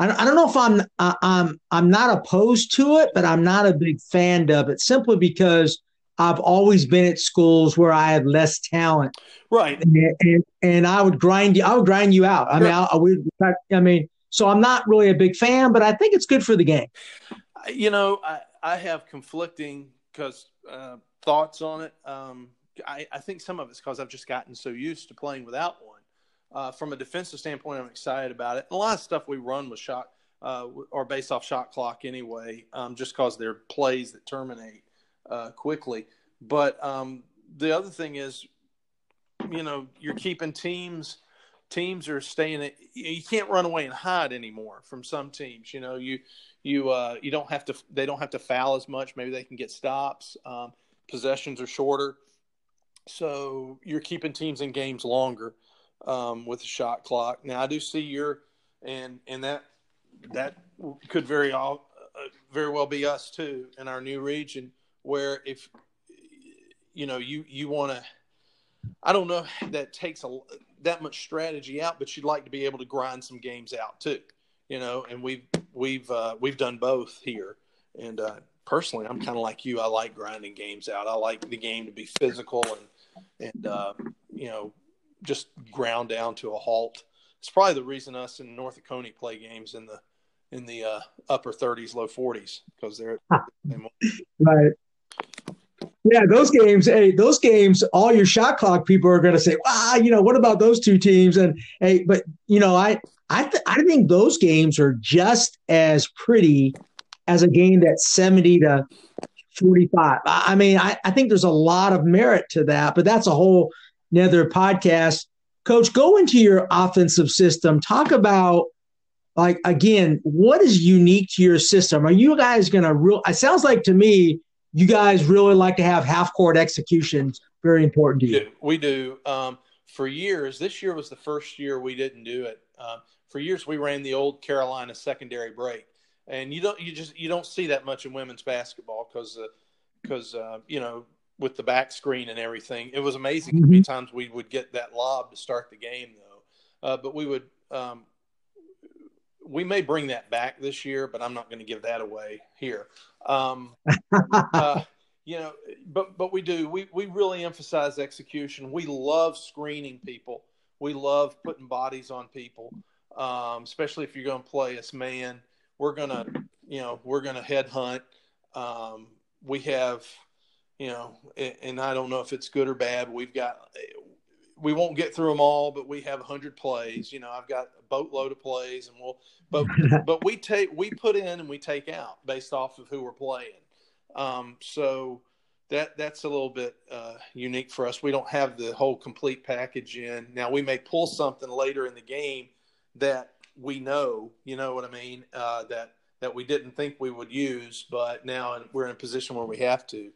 I don't, know if I'm I'm I'm not opposed to it, but I'm not a big fan of it simply because I've always been at schools where I had less talent. Right. And, and, and I would grind you, I would grind you out. I mean, I, I would, I mean, so I'm not really a big fan, but I think it's good for the game. You know, I, I have conflicting because uh, thoughts on it. Um, I, I think some of it's because I've just gotten so used to playing without one. Uh, from a defensive standpoint, I'm excited about it. And a lot of stuff we run with shot uh, or based off shot clock anyway, um, just because they're plays that terminate uh, quickly. But um, the other thing is, you know, you're keeping teams. Teams are staying. You can't run away and hide anymore from some teams. You know, you you uh, you don't have to. They don't have to foul as much. Maybe they can get stops. Um, possessions are shorter, so you're keeping teams in games longer um, with the shot clock. Now I do see your and and that that could very all uh, very well be us too in our new region where if you know you you want to i don't know that takes a that much strategy out but you'd like to be able to grind some games out too you know and we've we've uh, we've done both here. And uh, personally i'm kind of like you. I like grinding games out. I like the game to be physical and and uh, you know just ground down to a halt. It's probably the reason us in north Oconee play games in the in the uh, upper 30s low 40s because they're right yeah, those games, hey, those games, all your shot clock people are going to say, "Wow, you know, what about those two teams?" And hey, but you know, I I th- I think those games are just as pretty as a game that's seventy to forty five. I, I mean, I, I think there's a lot of merit to that, but that's a whole nether podcast. Coach, go into your offensive system. Talk about like again, what is unique to your system? Are you guys going to real? It sounds like to me you guys really like to have half court executions. Very important to you. We do. Um, for years, this year was the first year we didn't do it. Uh, for years, we ran the old Carolina secondary break, and you don't you just you don't see that much in women's basketball because because uh, uh, you know with the back screen and everything, it was amazing mm-hmm. how many times we would get that lob to start the game though. Uh, but we would um, we may bring that back this year, but I'm not going to give that away here. Um, uh, you know, but but we do. We we really emphasize execution. We love screening people. We love putting bodies on people, um, especially if you're going to play us man. We're gonna, you know, we're gonna headhunt. Um, we have, you know, and I don't know if it's good or bad. We've got we won't get through them all, but we have hundred plays. You know, I've got a boatload of plays, and we'll, but but we take we put in and we take out based off of who we're playing. Um, so that that's a little bit uh, unique for us. We don't have the whole complete package in. Now we may pull something later in the game that we know, you know what I mean, uh, that that we didn't think we would use, but now we're in a position where we have to.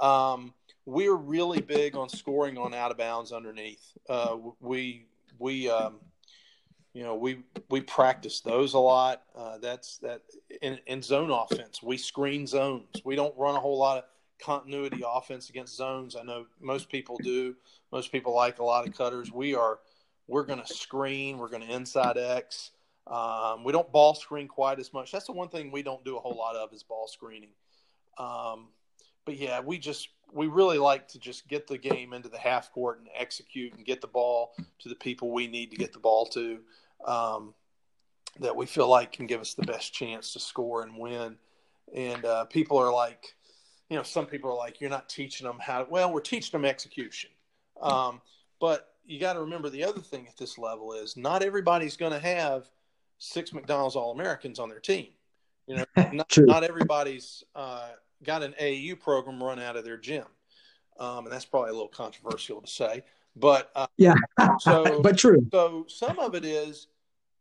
Um, we're really big on scoring on out of bounds underneath. Uh, we we um, you know we we practice those a lot. Uh, that's that in, in zone offense. We screen zones. We don't run a whole lot of continuity offense against zones. I know most people do. Most people like a lot of cutters. We are we're going to screen. We're going to inside X. Um, we don't ball screen quite as much. That's the one thing we don't do a whole lot of is ball screening. Um, but yeah, we just we really like to just get the game into the half court and execute and get the ball to the people we need to get the ball to. Um, that we feel like can give us the best chance to score and win. And uh, people are like, you know, some people are like, you're not teaching them how. To, well, we're teaching them execution, um, but you got to remember the other thing at this level is not everybody's going to have six McDonald's All Americans on their team. You know, not, not everybody's uh, got an AAU program run out of their gym, um, and that's probably a little controversial to say. But uh, yeah, so but true. So some of it is,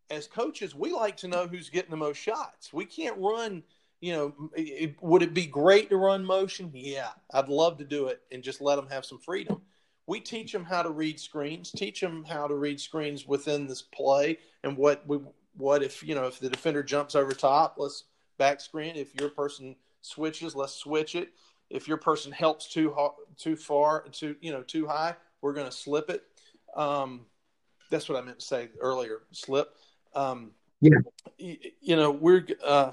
as coaches, we like to know who's getting the most shots. We can't run you know, it, would it be great to run motion? Yeah, I'd love to do it and just let them have some freedom. We teach them how to read screens, teach them how to read screens within this play, and what we what if you know if the defender jumps over top, let's back screen. If your person switches, let's switch it. If your person helps too too far, too you know too high, we're going to slip it. Um, that's what I meant to say earlier. Slip. Um, yeah. You, you know we're. Uh,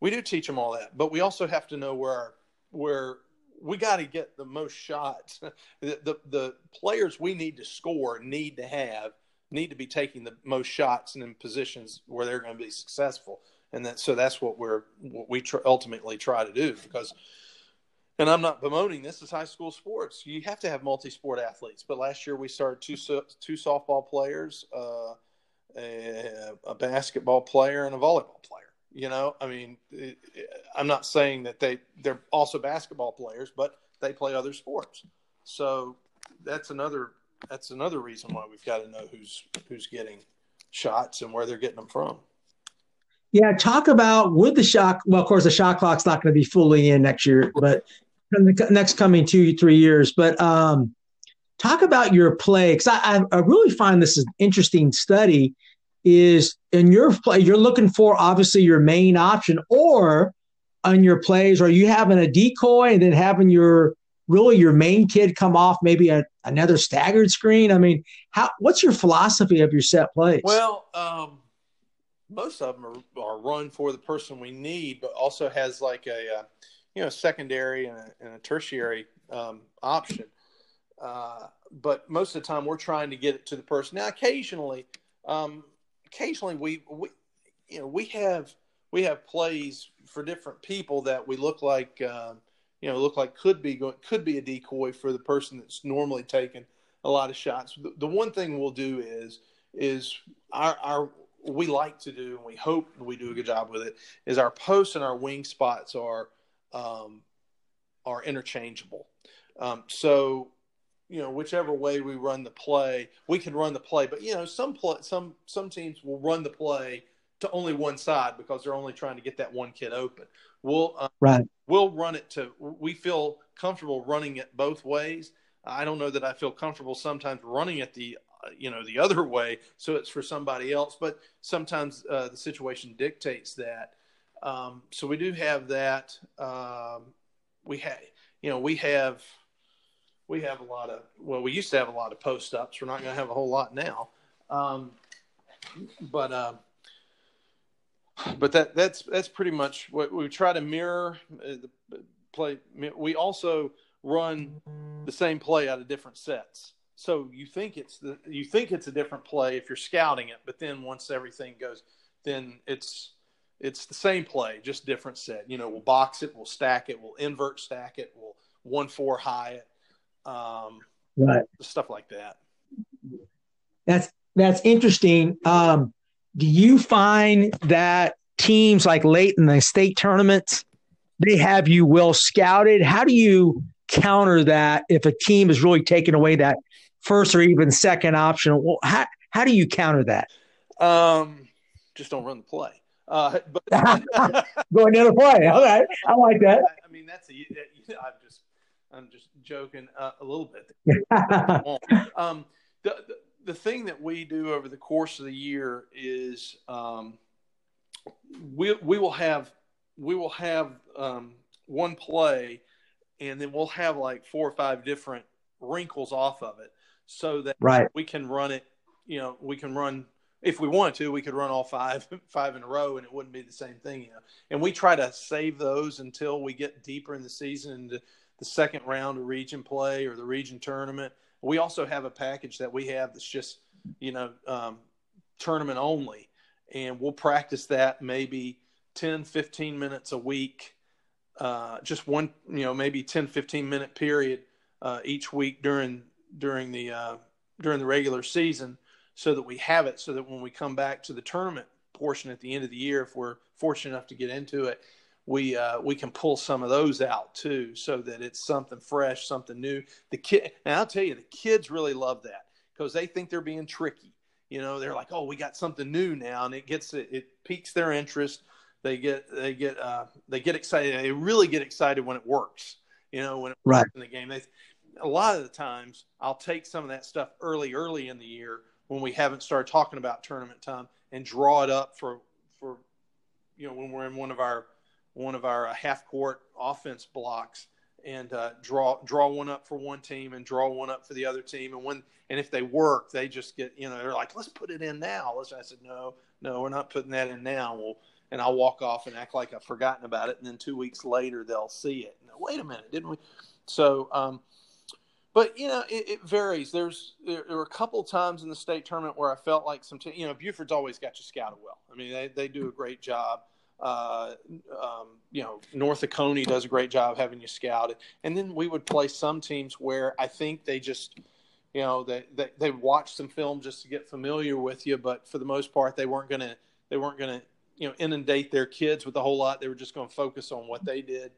we do teach them all that, but we also have to know where our, where we got to get the most shots. the, the, the players we need to score need to have need to be taking the most shots and in positions where they're going to be successful. And that so that's what we're what we tr- ultimately try to do because. And I'm not bemoaning this is high school sports. You have to have multi-sport athletes. But last year we started two two softball players, uh, a, a basketball player, and a volleyball player you know, I mean, it, I'm not saying that they they're also basketball players, but they play other sports. So that's another that's another reason why we've got to know who's who's getting shots and where they're getting them from. Yeah, talk about with the shock. Well, of course, the shot clock's not going to be fully in next year, but in the next coming two three years. But um, talk about your play because I, I really find this an interesting study is in your play, you're looking for obviously your main option, or on your plays, are you having a decoy and then having your really your main kid come off maybe a, another staggered screen? I mean, how what's your philosophy of your set plays? Well, um, most of them are, are, run for the person we need, but also has like a, uh, you know secondary and a, and a tertiary um, option. Uh, but most of the time, we're trying to get it to the person. Now, occasionally, um, occasionally we, we you know we have we have plays for different people that we look like um, you know look like could be going could be a decoy for the person that's normally taking a lot of shots. The, the one thing we'll do is is our our we like to do and we hope we do a good job with it is our posts and our wing spots are um, are interchangeable. Um, so you know whichever way we run the play we can run the play but you know some play, some some teams will run the play to only one side because they're only trying to get that one kid open. We'll uh, right. we'll run it to we feel comfortable running it both ways. I don't know that i feel comfortable sometimes running it the you know the other way so it's for somebody else. But sometimes uh, the situation dictates that. Um, so we do have that. Um, we have you know we have we have a lot of well we used to have a lot of post ups we're not going to have a whole lot now. Um, but uh, but that that's that's pretty much what we try to mirror uh, the play we also run the same play out of different sets so you think it's the you think it's a different play if you're scouting it but then once everything goes then it's it's the same play just different set you know we'll box it we'll stack it we'll invert stack it we'll one four high it um, right, stuff like that. That's that's interesting. Um, do you find that teams like late in the state tournaments they have you well scouted? How do you counter that if a team is really taking away that first or even second option? Well, how how do you counter that? Um, just don't run the play. Uh, but go another play. Okay, I like that. I, I mean, that's a. I'm just, I'm just joking uh, a little bit. um, the, the the thing that we do over the course of the year is um, we we will have we will have um, one play, and then we'll have like four or five different wrinkles off of it, so that right. we can run it. You know, we can run if we wanted to, we could run all five five in a row, and it wouldn't be the same thing. You know, and we try to save those until we get deeper in the season into the second round of region play or the region tournament. We also have a package that we have that's just you know um, tournament only, and we'll practice that maybe 10, 15 minutes a week, uh, just one you know maybe 10, 15 minute period uh, each week during during the uh, during the regular season so that we have it so that when we come back to the tournament portion at the end of the year if we're fortunate enough to get into it we uh, we can pull some of those out too so that it's something fresh something new. The kid and i'll tell you the kids really love that because they think they're being tricky. You know they're like oh we got something new now and it gets it, it piques their interest. They get they get uh, they get excited. They really get excited when it works you know when it right. works in the game. They a lot of the times i'll take some of that stuff early early in the year when we haven't started talking about tournament time and draw it up for for you know when we're in one of our one of our uh, half court offense blocks and uh, draw draw one up for one team and draw one up for the other team. And when and if they work they just get you know they're like let's put it in now. I said no no we're not putting that in now. Well and I'll walk off and act like I've forgotten about it. And then two weeks later they'll see it. Wait a minute didn't we? So um, but you know it, it varies. There's there, there, were a couple times in the state tournament where I felt like some t- you know Buford's always got you scouted well. I mean they they do a great job. Uh, um, you know North Oconee does a great job having you scouted, and then we would play some teams where I think they just you know they they they watch some film just to get familiar with you, but for the most part they weren't gonna they weren't gonna you know inundate their kids with a whole lot. They were just going to focus on what they did.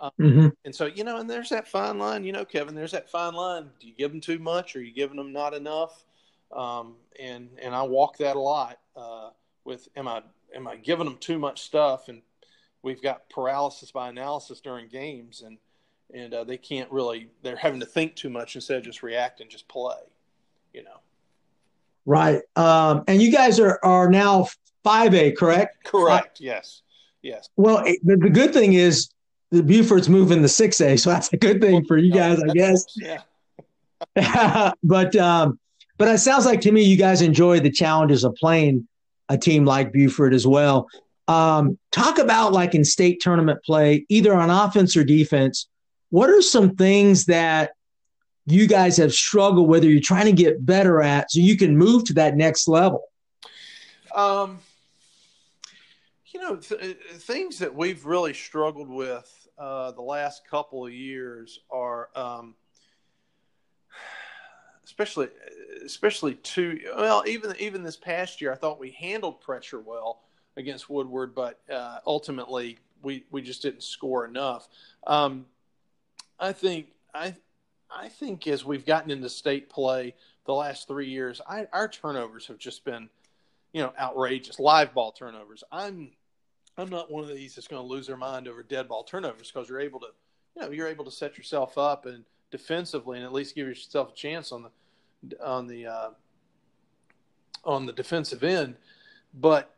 Um, mm-hmm. And so, you know, and there's that fine line, you know, Kevin, there's that fine line. Do you give them too much or are you giving them not enough? Um, and, and I walk that a lot, uh, with, am I, am I giving them too much stuff? And we've got paralysis by analysis during games and, and, uh, they can't really, they're having to think too much instead of just react and just play, you know? Right. Um, and you guys are, are now 5A, correct? Correct. Yes. Yes. Well, the, the good thing is the Buford's moving the six A, so that's a good thing for you guys, I guess. Yeah. but um, but it sounds like to me you guys enjoy the challenges of playing a team like Buford as well. Um, talk about like in state tournament play, either on offense or defense. What are some things that you guys have struggled with, or you're trying to get better at, so you can move to that next level? Um, you know, th- things that we've really struggled with uh, the last couple of years are, um, especially especially two. Well, even even this past year, I thought we handled pressure well against Woodward, but uh, ultimately we we just didn't score enough. Um, I think I I think as we've gotten into state play the last three years, I, our turnovers have just been, you know, outrageous. Live ball turnovers. I'm I'm not one of these that's going to lose their mind over dead ball turnovers because you're able to, you know, you're able to set yourself up and defensively and at least give yourself a chance on the on the uh, on the defensive end. But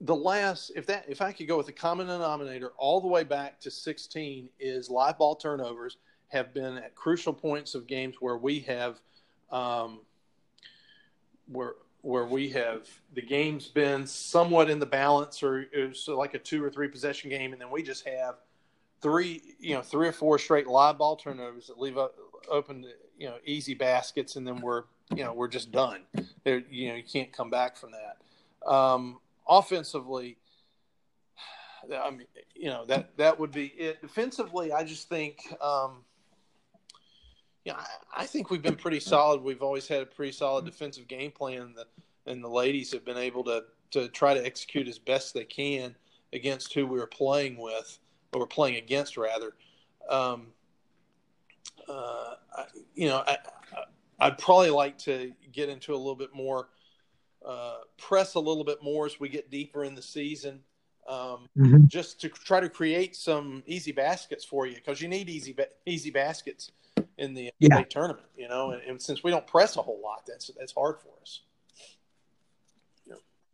the last, if that, if I could go with the common denominator all the way back to 16, is live ball turnovers have been at crucial points of games where we have, um, where where we have the game's been somewhat in the balance or it's like a two or three possession game and then we just have three you know three or four straight live ball turnovers that leave open you know easy baskets and then we're you know we're just done there you know you can't come back from that um, offensively I mean, you know that that would be it. Defensively, I just think, um, yeah, I, I, think we've been pretty solid. We've always had a pretty solid defensive game plan. The and the ladies have been able to to try to execute as best they can against who we were playing with, or we're playing against rather. Um, uh, I, you know, I, I'd probably like to get into a little bit more, uh, press a little bit more as we get deeper in the season, um, mm-hmm. just to try to create some easy baskets for you because you need easy ba- easy baskets in the yeah. tournament. You know, and, and, since we don't press a whole lot, that's that's hard for us.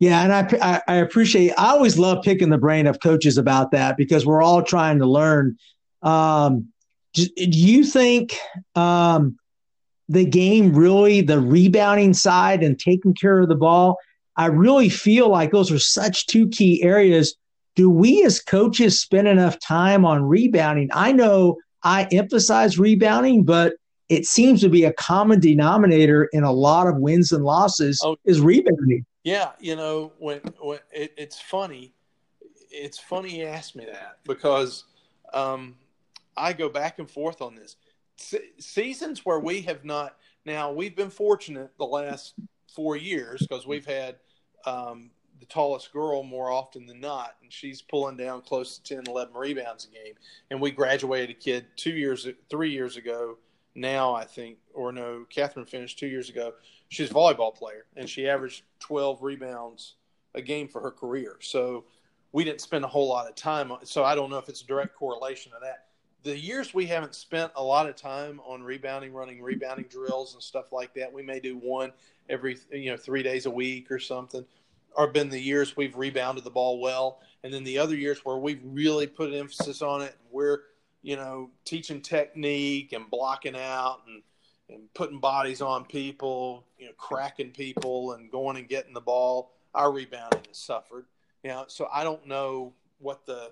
Yeah, and I, I appreciate. I always love picking the brain of coaches about that because we're all trying to learn. Um, do, do you think um, the game really the rebounding side and taking care of the ball? I really feel like those are such two key areas. Do we as coaches spend enough time on rebounding? I know I emphasize rebounding, but it seems to be a common denominator in a lot of wins and losses oh, is rebounding. Yeah, you know, when when it, it's funny, it's funny you asked me that because um, I go back and forth on this. Se- seasons where we have not now we've been fortunate the last four years because we've had um, the tallest girl more often than not, and she's pulling down close to 10, 11 rebounds a game. And we graduated a kid two years, three years ago. Now I think, or no, Catherine finished two years ago she's a volleyball player and she averaged 12 rebounds a game for her career. So we didn't spend a whole lot of time on so I don't know if it's a direct correlation of that. The years we haven't spent a lot of time on rebounding, running rebounding drills and stuff like that, we may do one every you know 3 days a week or something. Or been the years we've rebounded the ball well, and then the other years where we've really put an emphasis on it. We're you know teaching technique and blocking out and and putting bodies on people, you know, cracking people and going and getting the ball. Our rebounding has suffered. You know, so I don't know what the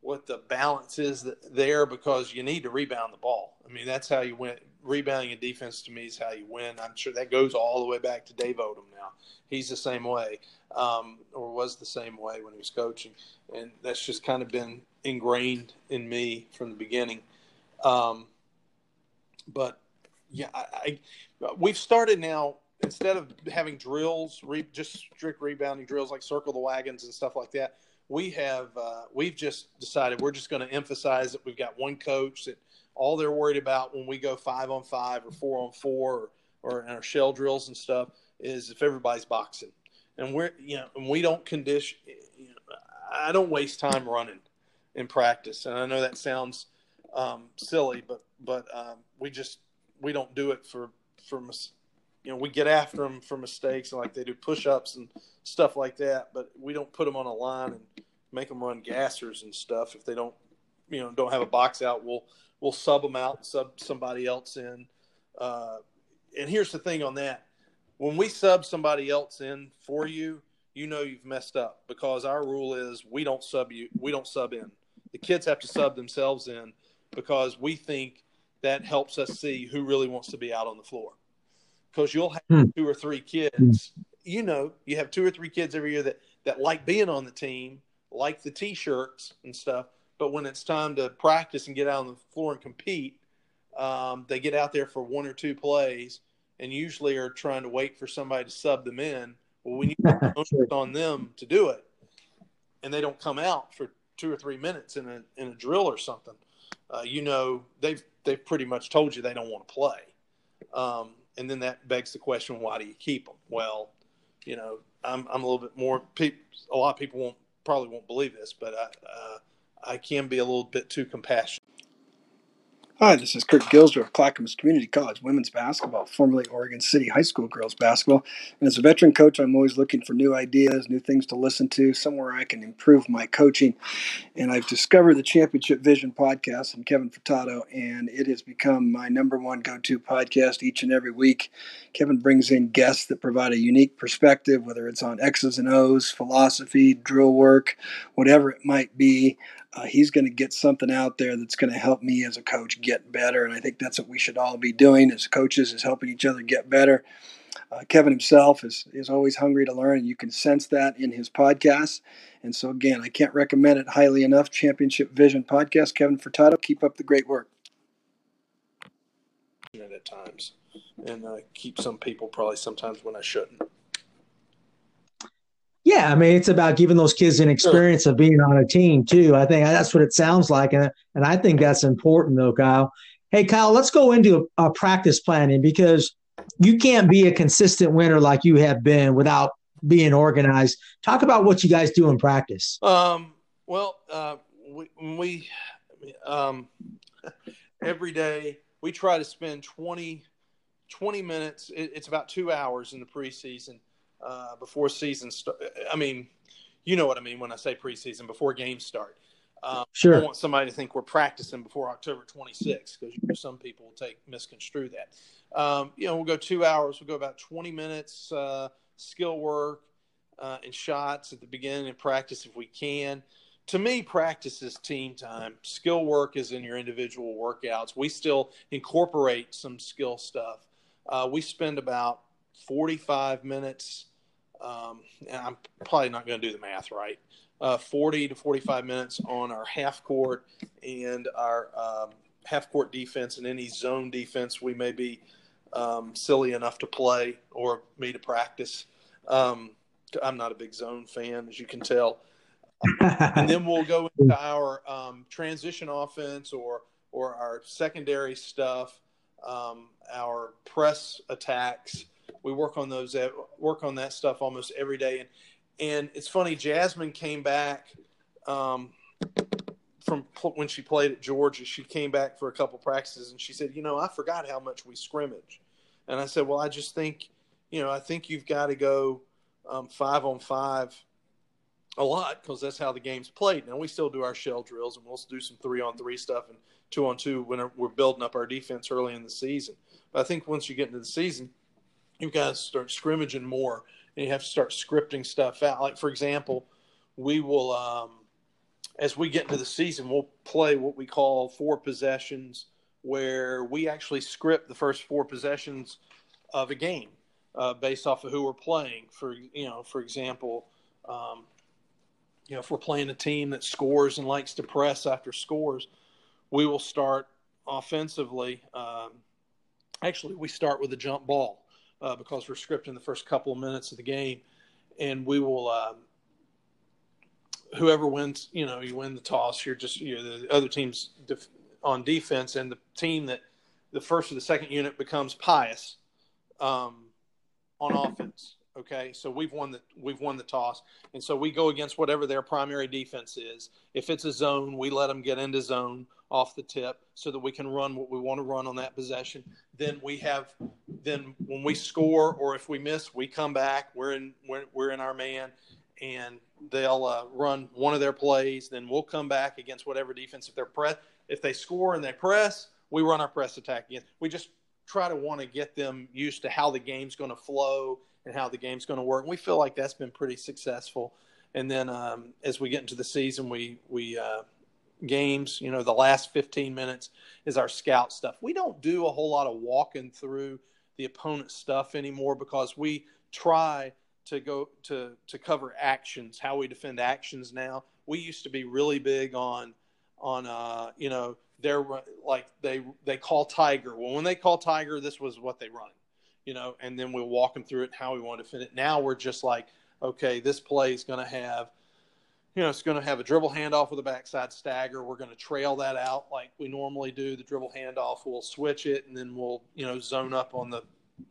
what the balance is there because you need to rebound the ball. I mean, that's how you win. Rebounding a defense to me is how you win. I'm sure that goes all the way back to Dave Odom. Now he's the same way, um, or was the same way when he was coaching, and that's just kind of been ingrained in me from the beginning. Um, but yeah, I, I, we've started now instead of having drills, re, just strict rebounding drills like circle the wagons and stuff like that. We have uh, we've just decided we're just going to emphasize that we've got one coach that all they're worried about when we go five on five or four on four or, or in our shell drills and stuff is if everybody's boxing, and we're you know and we don't condition. You know, I don't waste time running in practice, and I know that sounds um, silly, but but um, we just we don't do it for for you know we get after them for mistakes and like they do push-ups and stuff like that but we don't put them on a line and make them run gassers and stuff. If they don't you know don't have a box out we'll we'll sub them out sub somebody else in. Uh, and here's the thing on that when we sub somebody else in for you you know you've messed up because our rule is we don't sub you we don't sub in the kids have to sub themselves in because we think that helps us see who really wants to be out on the floor. Because you'll have hmm. two or three kids, you know, you have two or three kids every year that, that like being on the team, like the t shirts and stuff. But when it's time to practice and get out on the floor and compete, um, they get out there for one or two plays and usually are trying to wait for somebody to sub them in. Well, we need to on them to do it, and they don't come out for two or three minutes in a in a drill or something. Uh, you know, they've they've pretty much told you they don't want to play. Um, and then that begs the question, why do you keep them? Well, you know, I'm, I'm a little bit more, a lot of people won't, probably won't believe this, but I, uh, I can be a little bit too compassionate. Hi, this is Kurt Gilsdorf of Clackamas Community College women's basketball, formerly Oregon City High School girls basketball. And as a veteran coach, I'm always looking for new ideas, new things to listen to, somewhere I can improve my coaching. And I've discovered the Championship Vision podcast and Kevin Furtado, and it has become my number one go to podcast each and every week. Kevin brings in guests that provide a unique perspective, whether it's on X's and O's, philosophy, drill work, whatever it might be uh, he's going to get something out there that's going to help me as a coach get better. And I think that's what we should all be doing as coaches is helping each other get better. Uh, Kevin himself is, is always hungry to learn, and you can sense that in his podcast. And so, again, I can't recommend it highly enough. Championship Vision Podcast. Kevin Furtado, keep up the great work. At times, and uh, keep some people probably sometimes when I shouldn't. Yeah, I mean, it's about giving those kids an experience sure. of being on a team too. I think that's what it sounds like, and and I think that's important though, Kyle. Hey, Kyle, let's go into a practice planning because you can't be a consistent winner like you have been without being organized. Talk about what you guys do in practice. Um, well, uh, we, we um, every day we try to spend 20, 20 minutes. It, it's about two hours in the preseason uh, before season. I mean, you know what I mean when I say preseason before games start. Um, sure. I don't want somebody to think we're practicing before October 26th because some people will take misconstrue that. Um, you know, we'll go two hours. We'll go about 20 minutes uh, skill work uh, and shots at the beginning of practice if we can. To me, practice is team time. Skill work is in your individual workouts. We still incorporate some skill stuff. Uh, we spend about 45 minutes. Um, and I'm probably not going to do the math right. Uh, 40 to 45 minutes on our half court and our um, half court defense and any zone defense we may be um, silly enough to play or me to practice. Um, I'm not a big zone fan, as you can tell. and then we'll go into our um, transition offense or or our secondary stuff, um, our press attacks, we work on those work on that stuff almost every day. And and it's funny jasmine came back um, from when she played at georgia she came back for a couple practices and she said you know i forgot how much we scrimmage. And i said well i just think you know i think you've got to go um, five on five a lot because that's how the game's played. Now we still do our shell drills and we'll do some three on three stuff and two on two when we're building up our defense early in the season. But i think once you get into the season got to start scrimmaging more and you have to start scripting stuff out. Like, for example, we will, um, as we get into the season, we'll play what we call four possessions, where we actually script the first four possessions of a game uh, based off of who we're playing. For you know, for example, um, you know, if we're playing a team that scores and likes to press after scores, we will start offensively. Um, actually, we start with a jump ball uh, because we're scripting the first couple of minutes of the game, and we will. Um, whoever wins, you know, you win the toss. You're just you know, the other team's def- on defense, and the team that the first or the second unit becomes Pius um, on offense. Okay, so we've won the we've won the toss, and so we go against whatever their primary defense is. If it's a zone, we let them get into zone off the tip so that we can run what we want to run on that possession. Then we have, then when we score or if we miss, we come back. We're in we're, we're in our man, and they'll uh, run one of their plays. Then we'll come back against whatever defense. If they're press, if they score and they press, we run our press attack again. We just try to want to get them used to how the game's going to flow and how the game's going to work. And we feel like that's been pretty successful. And then um, as we get into the season, we we uh, games, you know, the last 15 minutes is our scout stuff. We don't do a whole lot of walking through the opponent's stuff anymore because we try to go to to cover actions, how we defend actions now. We used to be really big on on uh, you know, they're like they they call tiger. Well, when they call tiger, this was what they run you know, and then we'll walk them through it and how we want to defend it. Now we're just like, okay, this play is going to have, you know, it's going to have a dribble handoff with a backside stagger. We're going to trail that out like we normally do. The dribble handoff, we'll switch it, and then we'll, you know, zone up on the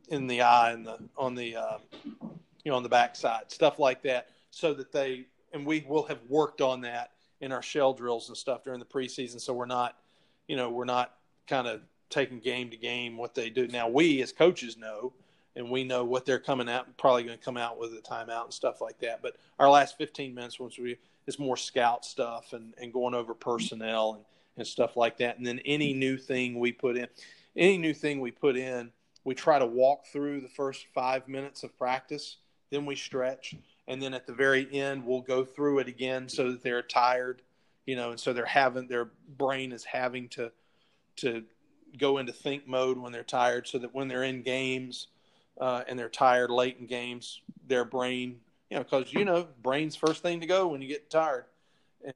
in the eye and the on the uh, you know on the backside, stuff like that, so that they and we will have worked on that in our shell drills and stuff during the preseason. So we're not, you know, we're not kind of taking game to game what they do. Now we as coaches know, and we know what they're coming out, probably going to come out with a timeout and stuff like that. But our last 15 minutes, once we is more scout stuff and, and going over personnel and, and stuff like that. And then any new thing we put in, any new thing we put in, we try to walk through the first five minutes of practice, then we stretch, and then at the very end we'll go through it again so that they're tired, you know, and so they're having their brain is having to to go into think mode when they're tired so that when they're in games uh, and they're tired late in games, their brain, you know, because, you know, brain's first thing to go when you get tired.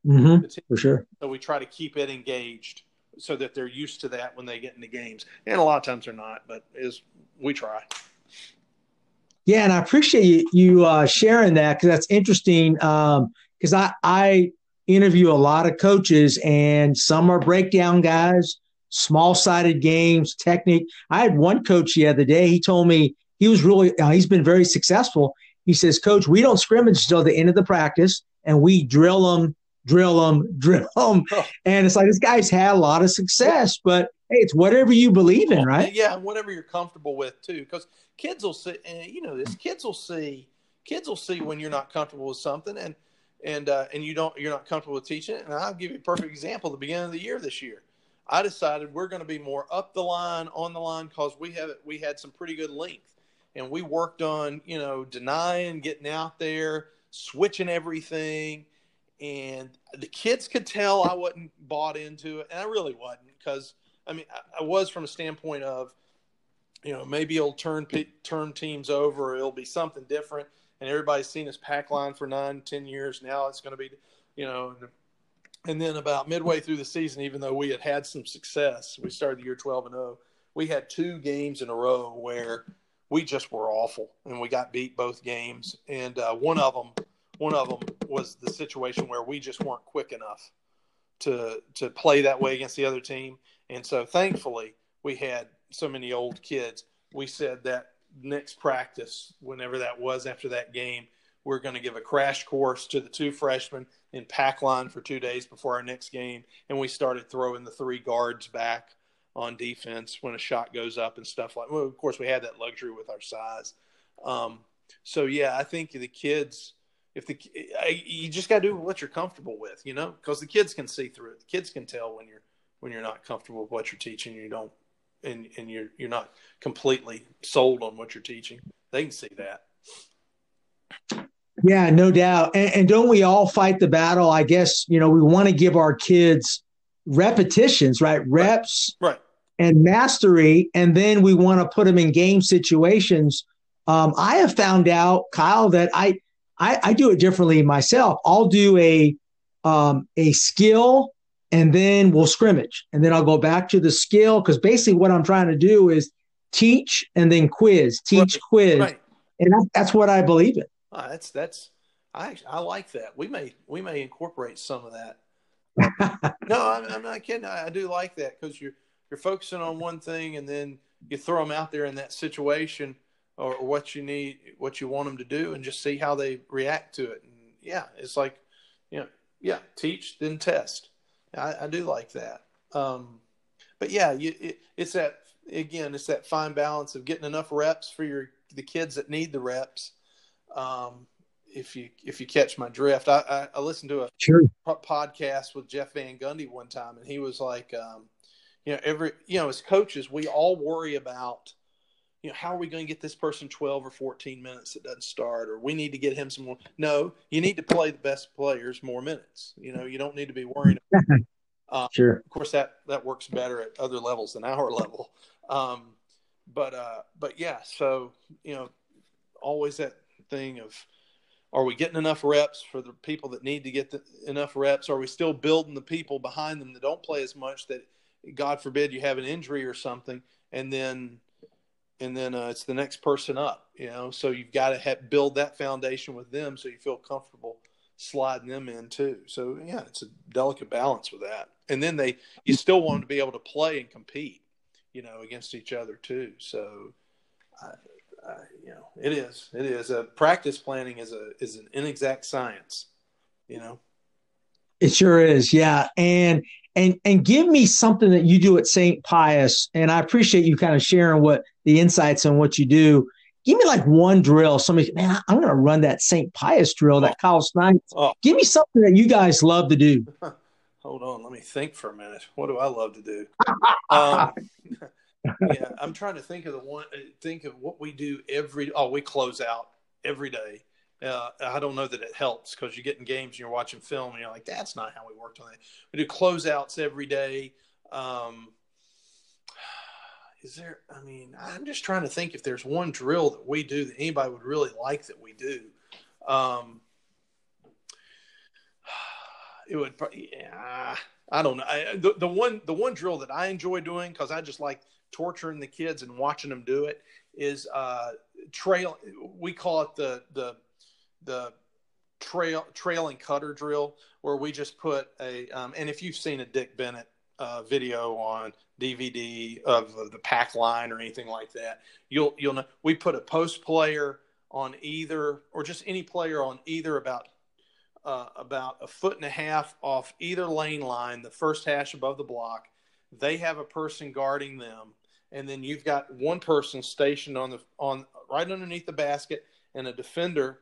Mm-hmm, for sure. So we try to keep it engaged so that they're used to that when they get into games. And a lot of times they're not, but is we try. Yeah, and I appreciate you, you uh, sharing that because that's interesting. Because um, I I interview a lot of coaches, and some are breakdown guys, small sided games, technique. I had one coach the other day. He told me he was really, uh, he's been very successful. He says, Coach, we don't scrimmage until the end of the practice and we drill them, drill them, drill them. And it's like this guy's had a lot of success, but hey, it's whatever you believe in, right? Yeah, whatever you're comfortable with too. Because kids will see, and you know this, kids will see, kids will see when you're not comfortable with something, and and uh, and you don't, you're not comfortable with teaching it. And I'll give you a perfect example. The beginning of the year this year, I decided we're going to be more up the line, on the line, because we have we had some pretty good length, and we worked on you know denying, getting out there, switching everything, and the kids could tell I wasn't bought into it, and I really wasn't because I mean I, I was from a standpoint of you know maybe it'll turn turn teams over, it'll be something different, and everybody's seen this pack line for nine, ten years now. It's going to be you know and then about midway through the season, even though we had had some success, we started the year 12 and 0. We had two games in a row where we just were awful and we got beat both games. And uh, one of them, one of them was the situation where we just weren't quick enough to to play that way against the other team. And so thankfully, we had so many old kids. We said that next practice, whenever that was after that game, we're going to give a crash course to the two freshmen in pack line for two days before our next game, and we started throwing the three guards back on defense when a shot goes up and stuff like. Well, of course, we had that luxury with our size. Um, so yeah, I think the kids, if the you just got to do what you're comfortable with, you know, because the kids can see through it. The kids can tell when you're when you're not comfortable with what you're teaching. You don't, and and you're you're not completely sold on what you're teaching. They can see that. Yeah, no doubt. And, and, don't we all fight the battle? I guess, you know, we want to give our kids repetitions, right? Reps right. right. And mastery. And then we want to put them in game situations. Um, I have found out, Kyle, that I, I, I do it differently myself. I'll do a um, a skill and then we'll scrimmage. And then I'll go back to the skill because basically what I'm trying to do is teach and then quiz, teach, right. quiz. Right. And that's what I believe in. Oh, that's that's I I like that. We may we may incorporate some of that. no, I'm, I'm, not kidding. I, I do like that because you're you're focusing on one thing and then you throw them out there in that situation or, or what you need, what you want them to do, and just see how they react to it. And yeah, it's like you know, yeah, teach then test. I, I do like that. Um, but yeah, you, it, it's that again, it's that fine balance of getting enough reps for your the kids that need the reps um, if you if you catch my drift, I, I, I listened to a sure. podcast with Jeff Van Gundy one time, and he was like, um, you know, every you know, as coaches, we all worry about, you know, how are we going to get this person twelve or fourteen minutes that doesn't start, or we need to get him some more. No, you need to play the best players more minutes. You know, you don't need to be worrying. um, sure. Of course, that that works better at other levels than our level. Um, but uh, but yeah, so you know, always that thing of are we getting enough reps for the people that need to get the, enough reps? Are we still building the people behind them that don't play as much that God forbid you have an injury or something and then and then uh, it's the next person up, you know. So you've got to have, build that foundation with them so you feel comfortable sliding them in too. So yeah, it's a delicate balance with that. And then they you still want them to be able to play and compete, you know, against each other too. So I, uh, you know, it is. It is. A practice planning is a is an inexact science. You know. It sure is. Yeah, and and and give me something that you do at St. Pius, and I appreciate you kind of sharing what the insights on what you do. Give me like one drill. Somebody, man, I'm going to run that St. Pius drill, that oh. Kyle Snyder. Oh. Give me something that you guys love to do. Hold on, let me think for a minute. What do I love to do? um, yeah, I'm trying to think of the one. Think of what we do every. Oh, we close out every day. Uh, I don't know that it helps because you're getting games and you're watching film and you're like, that's not how we worked on it. We do closeouts every day. Um, is there? I mean, I'm just trying to think if there's one drill that we do that anybody would really like that we do. Um, it would. Yeah, I don't know. I, the, the one the one drill that I enjoy doing because I just like torturing the kids and watching them do it is uh, trail. We call it the the the trail trailing cutter drill, where we just put a. Um, and if you've seen a Dick Bennett uh, video on DVD of the pack line or anything like that, you'll you'll know we put a post player on either or just any player on either about uh, about a foot and a half off either lane line, the first hash above the block. They have a person guarding them, and then you've got one person stationed on the on right underneath the basket, and a defender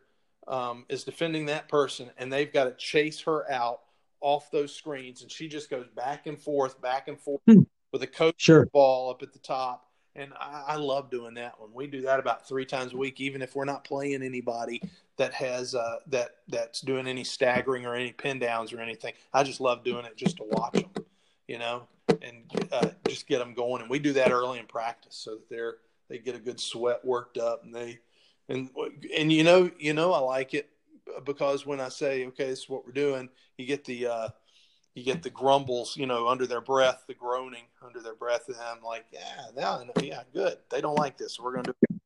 um, is defending that person, and they've got to chase her out off those screens, and she just goes back and forth, back and forth hmm. with a coach sure. ball up at the top. And I, I, love doing that one. We do that about three times a week, even if we're not playing anybody that has uh, that that's doing any staggering or any pin downs or anything. I just love doing it just to watch them, you know, and uh, just get them going. And we do that early in practice so that they're they get a good sweat worked up and they and and you know you know I like it because when I say okay this is what we're doing, you get the uh, you get the grumbles, you know, under their breath, the groaning under their breath, and I'm like, yeah, now, yeah, good. They don't like this. So we're to do.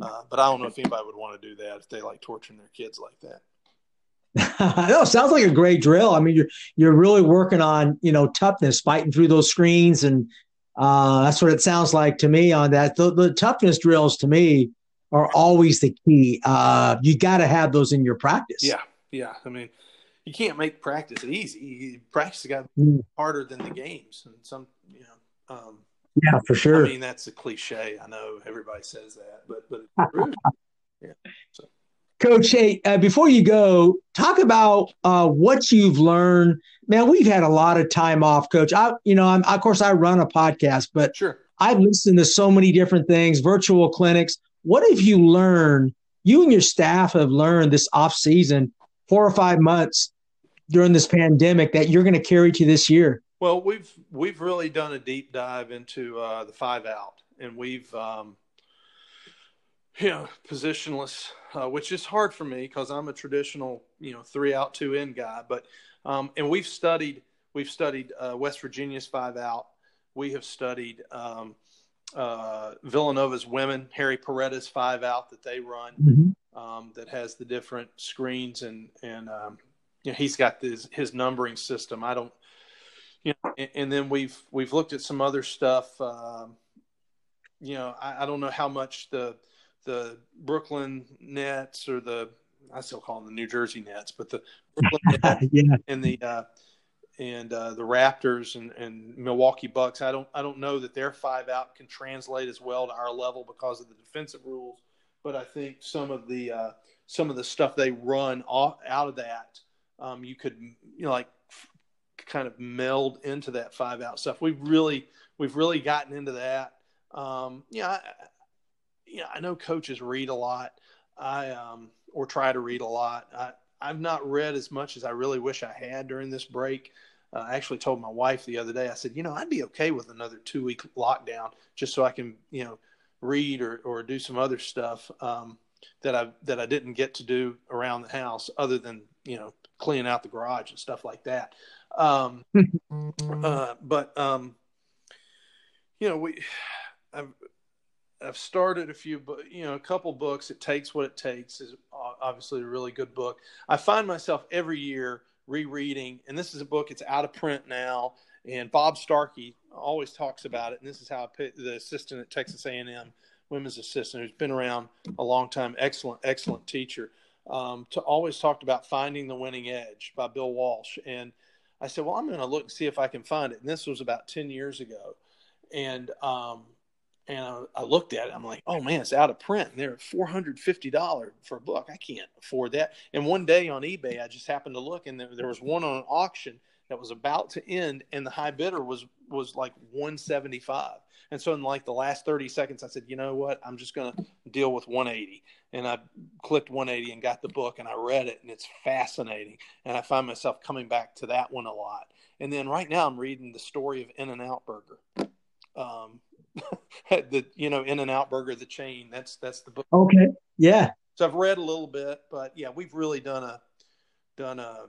Uh, but I don't know if anybody would want to do that if they like torturing their kids like that. no, sounds like a great drill. I mean, you're you're really working on you know toughness, fighting through those screens, and uh, that's what it sounds like to me. On that, the, the toughness drills to me are always the key. Uh, you got to have those in your practice. Yeah, yeah. I mean, you can't make practice easy. Practice got mm. harder than the games, and some you know. Um, yeah, for sure. I mean, that's a cliche. I know everybody says that, but but it's true. yeah. So. Coach, hey, uh, before you go, talk about uh, what you've learned. Man, we've had a lot of time off, Coach. I, you know, I'm of course I run a podcast, but sure, I've listened to so many different things, virtual clinics. What have you learned? You and your staff have learned this off season, four or five months during this pandemic that you're going to carry to this year. Well, we've we've really done a deep dive into uh, the five out, and we've um, you know positionless, uh, which is hard for me because I'm a traditional you know three out two in guy. But um, and we've studied we've studied uh, West Virginia's five out. We have studied um, uh, Villanova's women, Harry Perretta's five out that they run, mm-hmm. um, that has the different screens and and um, you know, he's got this his numbering system. I don't you know, and, and, then we've we've looked at some other stuff. Um, you know, I, I, don't know how much the the Brooklyn Nets or the I still call them the New Jersey Nets, but the Brooklyn Nets yeah. and the uh, and uh, the Raptors and, and Milwaukee Bucks. I don't I don't know that their five out can translate as well to our level because of the defensive rules. But I think some of the uh, some of the stuff they run off, out of that, um, you could you know like kind of meld into that five out stuff. We've really we've really gotten into that. Um, yeah, I, yeah, I know coaches read a lot. I um, or try to read a lot. I, I've not read as much as I really wish I had during this break. Uh, I actually told my wife the other day. I said, you know, I'd be okay with another two week lockdown just so I can, you know, read or, or do some other stuff um, that I that I didn't get to do around the house, other than you know cleaning out the garage and stuff like that. Um, uh, but um, you know, we I've I've started a few, you know, a couple books. It takes what it takes is obviously a really good book. I find myself every year rereading, and this is a book. It's out of print now, and Bob Starkey always talks about it. And this is how the assistant at Texas A&M, women's assistant, who's been around a long time. Excellent, excellent teacher. Um, to always talked about finding the winning edge by Bill Walsh, and I said, well, I'm going to look and see if I can find it. And this was about 10 years ago. And, um, and I, looked at it. I'm like, oh man, it's out of print. And they're $450 for a book. I can't afford that. And one day on eBay, I just happened to look and there, there was one on an auction that was about to end and the high bidder was, was like 175. And so in like the last 30 seconds, I said, you know what? I'm just going to deal with 180. And I clicked 180 and got the book and I read it and it's fascinating. And I find myself coming back to that one a lot. And then right now I'm reading the story of In-N-Out Burger. Um, the, you know, in and out Burger, the chain, that's, that's the book. Okay. Yeah. So I've read a little bit, but yeah, we've really done a, done a,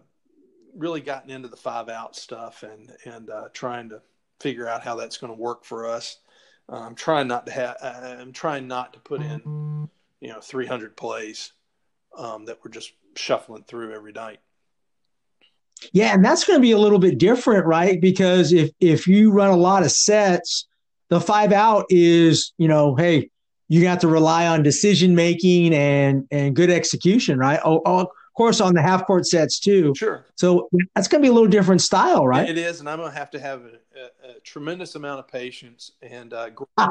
really gotten into the five out stuff and, and uh, trying to figure out how that's going to work for us. I'm trying not to have. I'm trying not to put in, you know, 300 plays um, that we're just shuffling through every night. Yeah, and that's going to be a little bit different, right? Because if if you run a lot of sets, the five out is, you know, hey, you have to rely on decision making and and good execution, right? Oh, oh, of course, on the half court sets too. Sure. So that's going to be a little different style, right? It is, and I'm going to have to have a, a, a tremendous amount of patience and uh,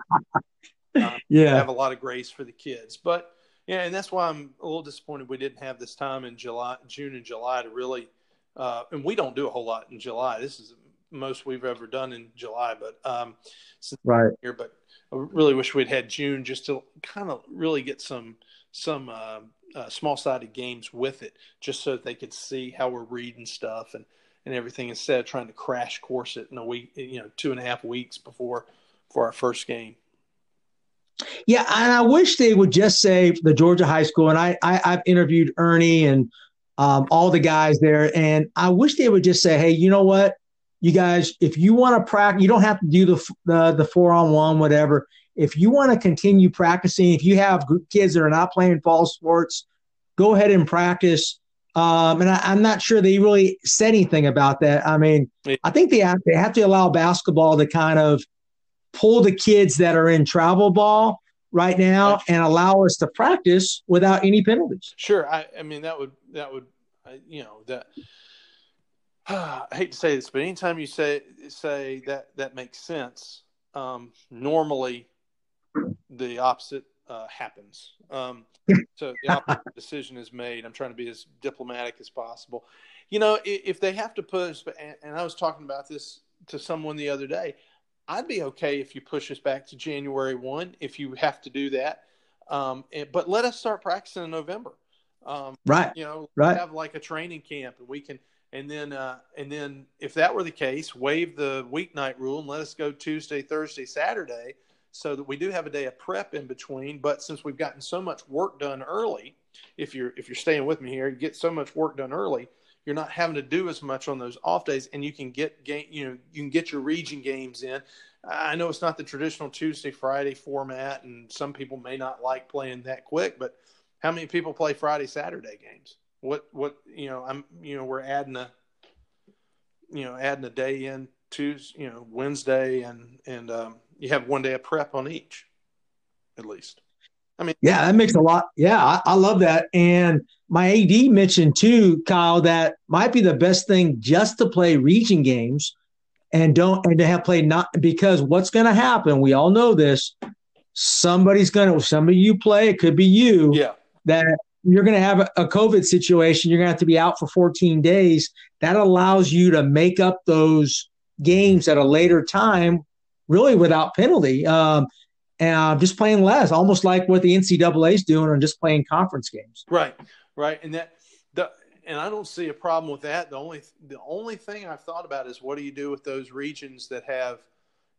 yeah, have a lot of grace for the kids. But yeah, and that's why I'm a little disappointed we didn't have this time in July, June, and July to really. Uh, and we don't do a whole lot in July. This is most we've ever done in July, but um, right here. But I really wish we'd had June just to kind of really get some some uh, uh, small sided games with it, just so that they could see how we're reading stuff and and everything instead of trying to crash course it in a week, you know, two and a half weeks before for our first game. Yeah, and I wish they would just say the Georgia high school. And I, I have interviewed Ernie and um, all the guys there, and I wish they would just say, hey, you know what, you guys, if you want to practice, you don't have to do the the, the four on one, whatever. If you want to continue practicing, if you have kids that are not playing fall sports, go ahead and practice. Um, and I, am not sure they really said anything about that. I mean, I think they have, they have to allow basketball to kind of pull the kids that are in travel ball right now and allow us to practice without any penalties. Sure. I, I mean, that would, that would, you know, that, I hate to say this, but anytime you say, say that, that makes sense, um, normally the opposite uh, happens. Um, so the opposite decision is made. I'm trying to be as diplomatic as possible. You know, if, if they have to push, and, and I was talking about this to someone the other day, I'd be okay if you push us back to January one if you have to do that. Um, and, but let us start practicing in November. Um, right. You know, right. have like a training camp, and we can, and then, uh, and then if that were the case, waive the weeknight rule and let us go Tuesday, Thursday, Saturday, so that we do have a day of prep in between. But since we've gotten so much work done early, if you're if you're staying with me here, you get so much work done early you're not having to do as much on those off days, and you can get game, you know, you can get your region games in. I know it's not the traditional Tuesday Friday format, and some people may not like playing that quick. But how many people play Friday Saturday games? What what you know? I'm you know we're adding a you know adding a day in Tuesday, you know Wednesday, and and um, you have one day of prep on each, at least. I mean, yeah, that makes a lot. Yeah, I, I, love that. And my AD mentioned too, Kyle, that might be the best thing just to play region games and don't and to have played not because what's going to happen? We all know this. Somebody's going to somebody you play. It could be you. Yeah. That you're going to have a COVID situation. You're going to have to be out for 14 days. That allows you to make up those games at a later time, really without penalty. Um, and just playing less, almost like what the NCAA is doing on just playing conference games. Right, right, and that the and I don't see a problem with that. The only the only thing I've thought about is what do you do with those regions that have,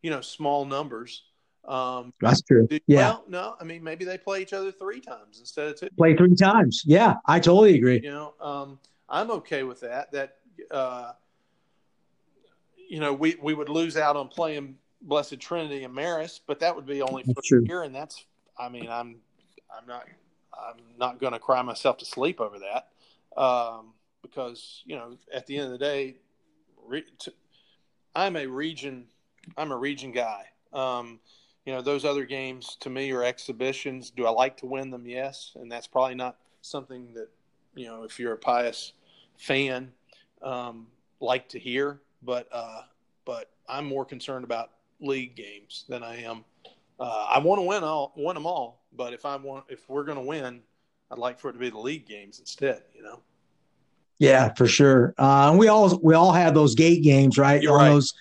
you know, small numbers. Um, That's true. Do, yeah. Well, no, I mean maybe they play each other three times instead of two. Play three times. Yeah, I totally agree. You know, um, I'm okay with that. That uh, you know, we we would lose out on playing Blessed Trinity and Marist, but that would be only for that's a year, and that's I mean I'm I'm not I'm not going to cry myself to sleep over that um, because you know at the end of the day, re, to, I'm a region I'm a region guy. Um, you know those other games to me are exhibitions. Do I like to win them? Yes, and that's probably not something that you know if you're a Pius fan um, like to hear. But uh, but I'm more concerned about league games than I am. Uh, I want to win all, win them all, but if I want, if we're going to win, I'd like for it to be the league games instead. You know. Yeah, for sure. Uh, we all we all have those gate games, right? You're right. Those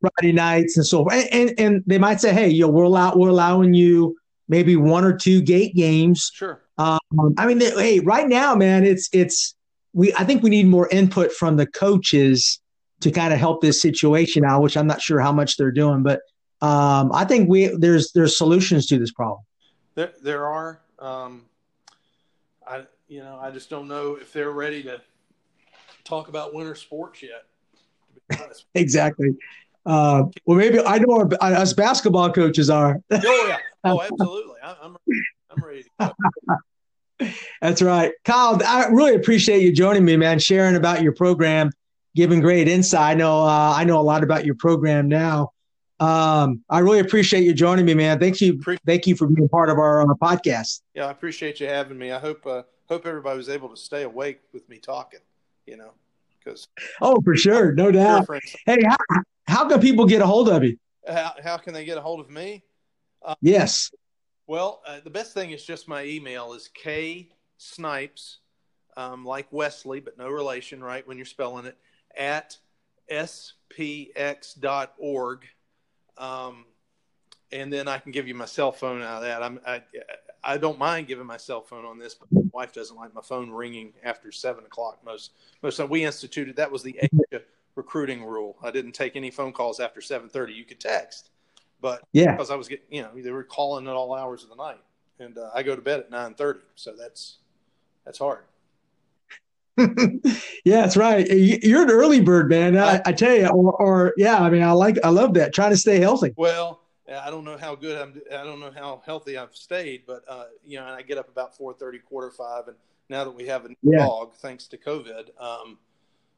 Friday nights and so forth. And, and, and they might say, hey, you know, we're allow, we're allowing you maybe one or two gate games. Sure. Um, I mean, they, hey, right now, man, it's it's we. I think we need more input from the coaches to kind of help this situation out, which I'm not sure how much they're doing, but um, I think we there's there's solutions to this problem. There there are. Um, I you know I just don't know if they're ready to talk about winter sports yet. exactly. Uh, well, maybe I know our, us basketball coaches are. oh yeah. Oh, absolutely. I, I'm I'm ready. That's right, Kyle. I really appreciate you joining me, man. Sharing about your program giving great insight. I know uh, I know a lot about your program now. Um, I really appreciate you joining me, man. Thank you, thank you for being part of our, our podcast. Yeah, I appreciate you having me. I hope uh, hope everybody was able to stay awake with me talking. You know, because oh, for sure, no doubt. Hey, how, how can people get a hold of you? How, how can they get a hold of me? Uh, yes. Well, uh, the best thing is just my email is k snipes, um, like Wesley, but no relation, right? When you're spelling it at spx.org. Um, and then I can give you my cell phone out of that. I'm, I, I don't mind giving my cell phone on this, but my wife doesn't like my phone ringing after seven o'clock. Most most time we instituted that was the recruiting rule. I didn't take any phone calls after seven thirty. You could text, but yeah, because I was getting you know they were calling at all hours of the night, and uh, I go to bed at nine thirty, so that's that's hard. yeah, that's right. You're an early bird, man. I, I tell you, or, or, yeah, I mean, I like, I love that. Trying to stay healthy. Well, I don't know how good I'm. I don't know how healthy I've stayed, but uh, you know, I get up about four thirty, quarter five, and now that we have a yeah. dog, thanks to COVID, um,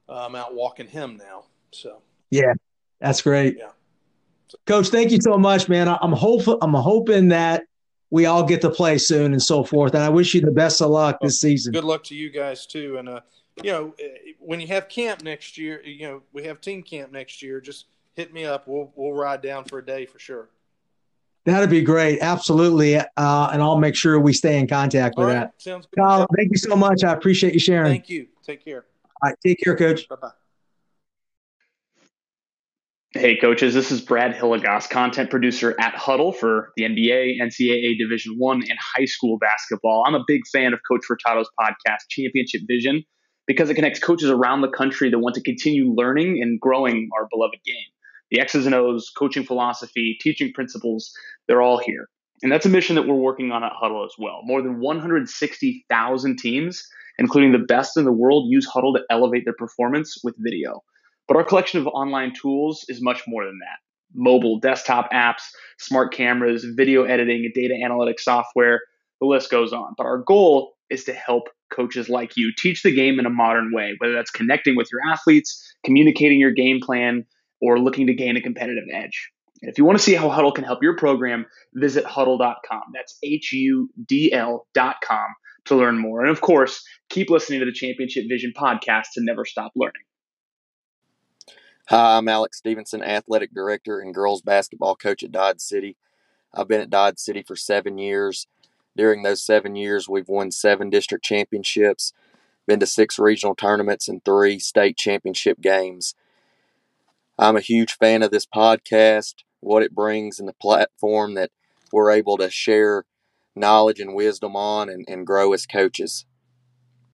I'm out walking him now. So yeah, that's great. Yeah, so, Coach, thank you so much, man. I'm hopeful. I'm hoping that we all get to play soon and so forth. And I wish you the best of luck this season. Good luck to you guys too. And uh, you know, when you have camp next year, you know, we have team camp next year. Just hit me up. We'll we'll ride down for a day for sure. That'd be great. Absolutely. Uh, and I'll make sure we stay in contact with right. that. Sounds good. Kyle, thank you so much. I appreciate you sharing. Thank you. Take care. All right. Take care, coach. Bye bye. Hey, coaches. This is Brad Hilligoss, content producer at Hudl for the NBA, NCAA Division One, and high school basketball. I'm a big fan of Coach Furtado's podcast, Championship Vision, because it connects coaches around the country that want to continue learning and growing our beloved game the X's and O's, coaching philosophy, teaching principles, they're all here. And that's a mission that we're working on at Hudl as well. More than 160,000 teams, including the best in the world, use Hudl to elevate their performance with video. But our collection of online tools is much more than that. Mobile, desktop apps, smart cameras, video editing, data analytics software, the list goes on. But our goal is to help coaches like you teach the game in a modern way, whether that's connecting with your athletes, communicating your game plan, or looking to gain a competitive edge. And if you want to see how Hudl can help your program, visit hudl.com. That's H U D L.com to learn more. And of course, keep listening to the Championship Vision podcast to never stop learning. Hi, I'm Alex Stevenson, athletic director and girls basketball coach at Dodge City. I've been at Dodge City for seven years. During those seven years, we've won seven district championships, been to six regional tournaments, and three state championship games. I'm a huge fan of this podcast, what it brings, and the platform that we're able to share knowledge and wisdom on and, and grow as coaches.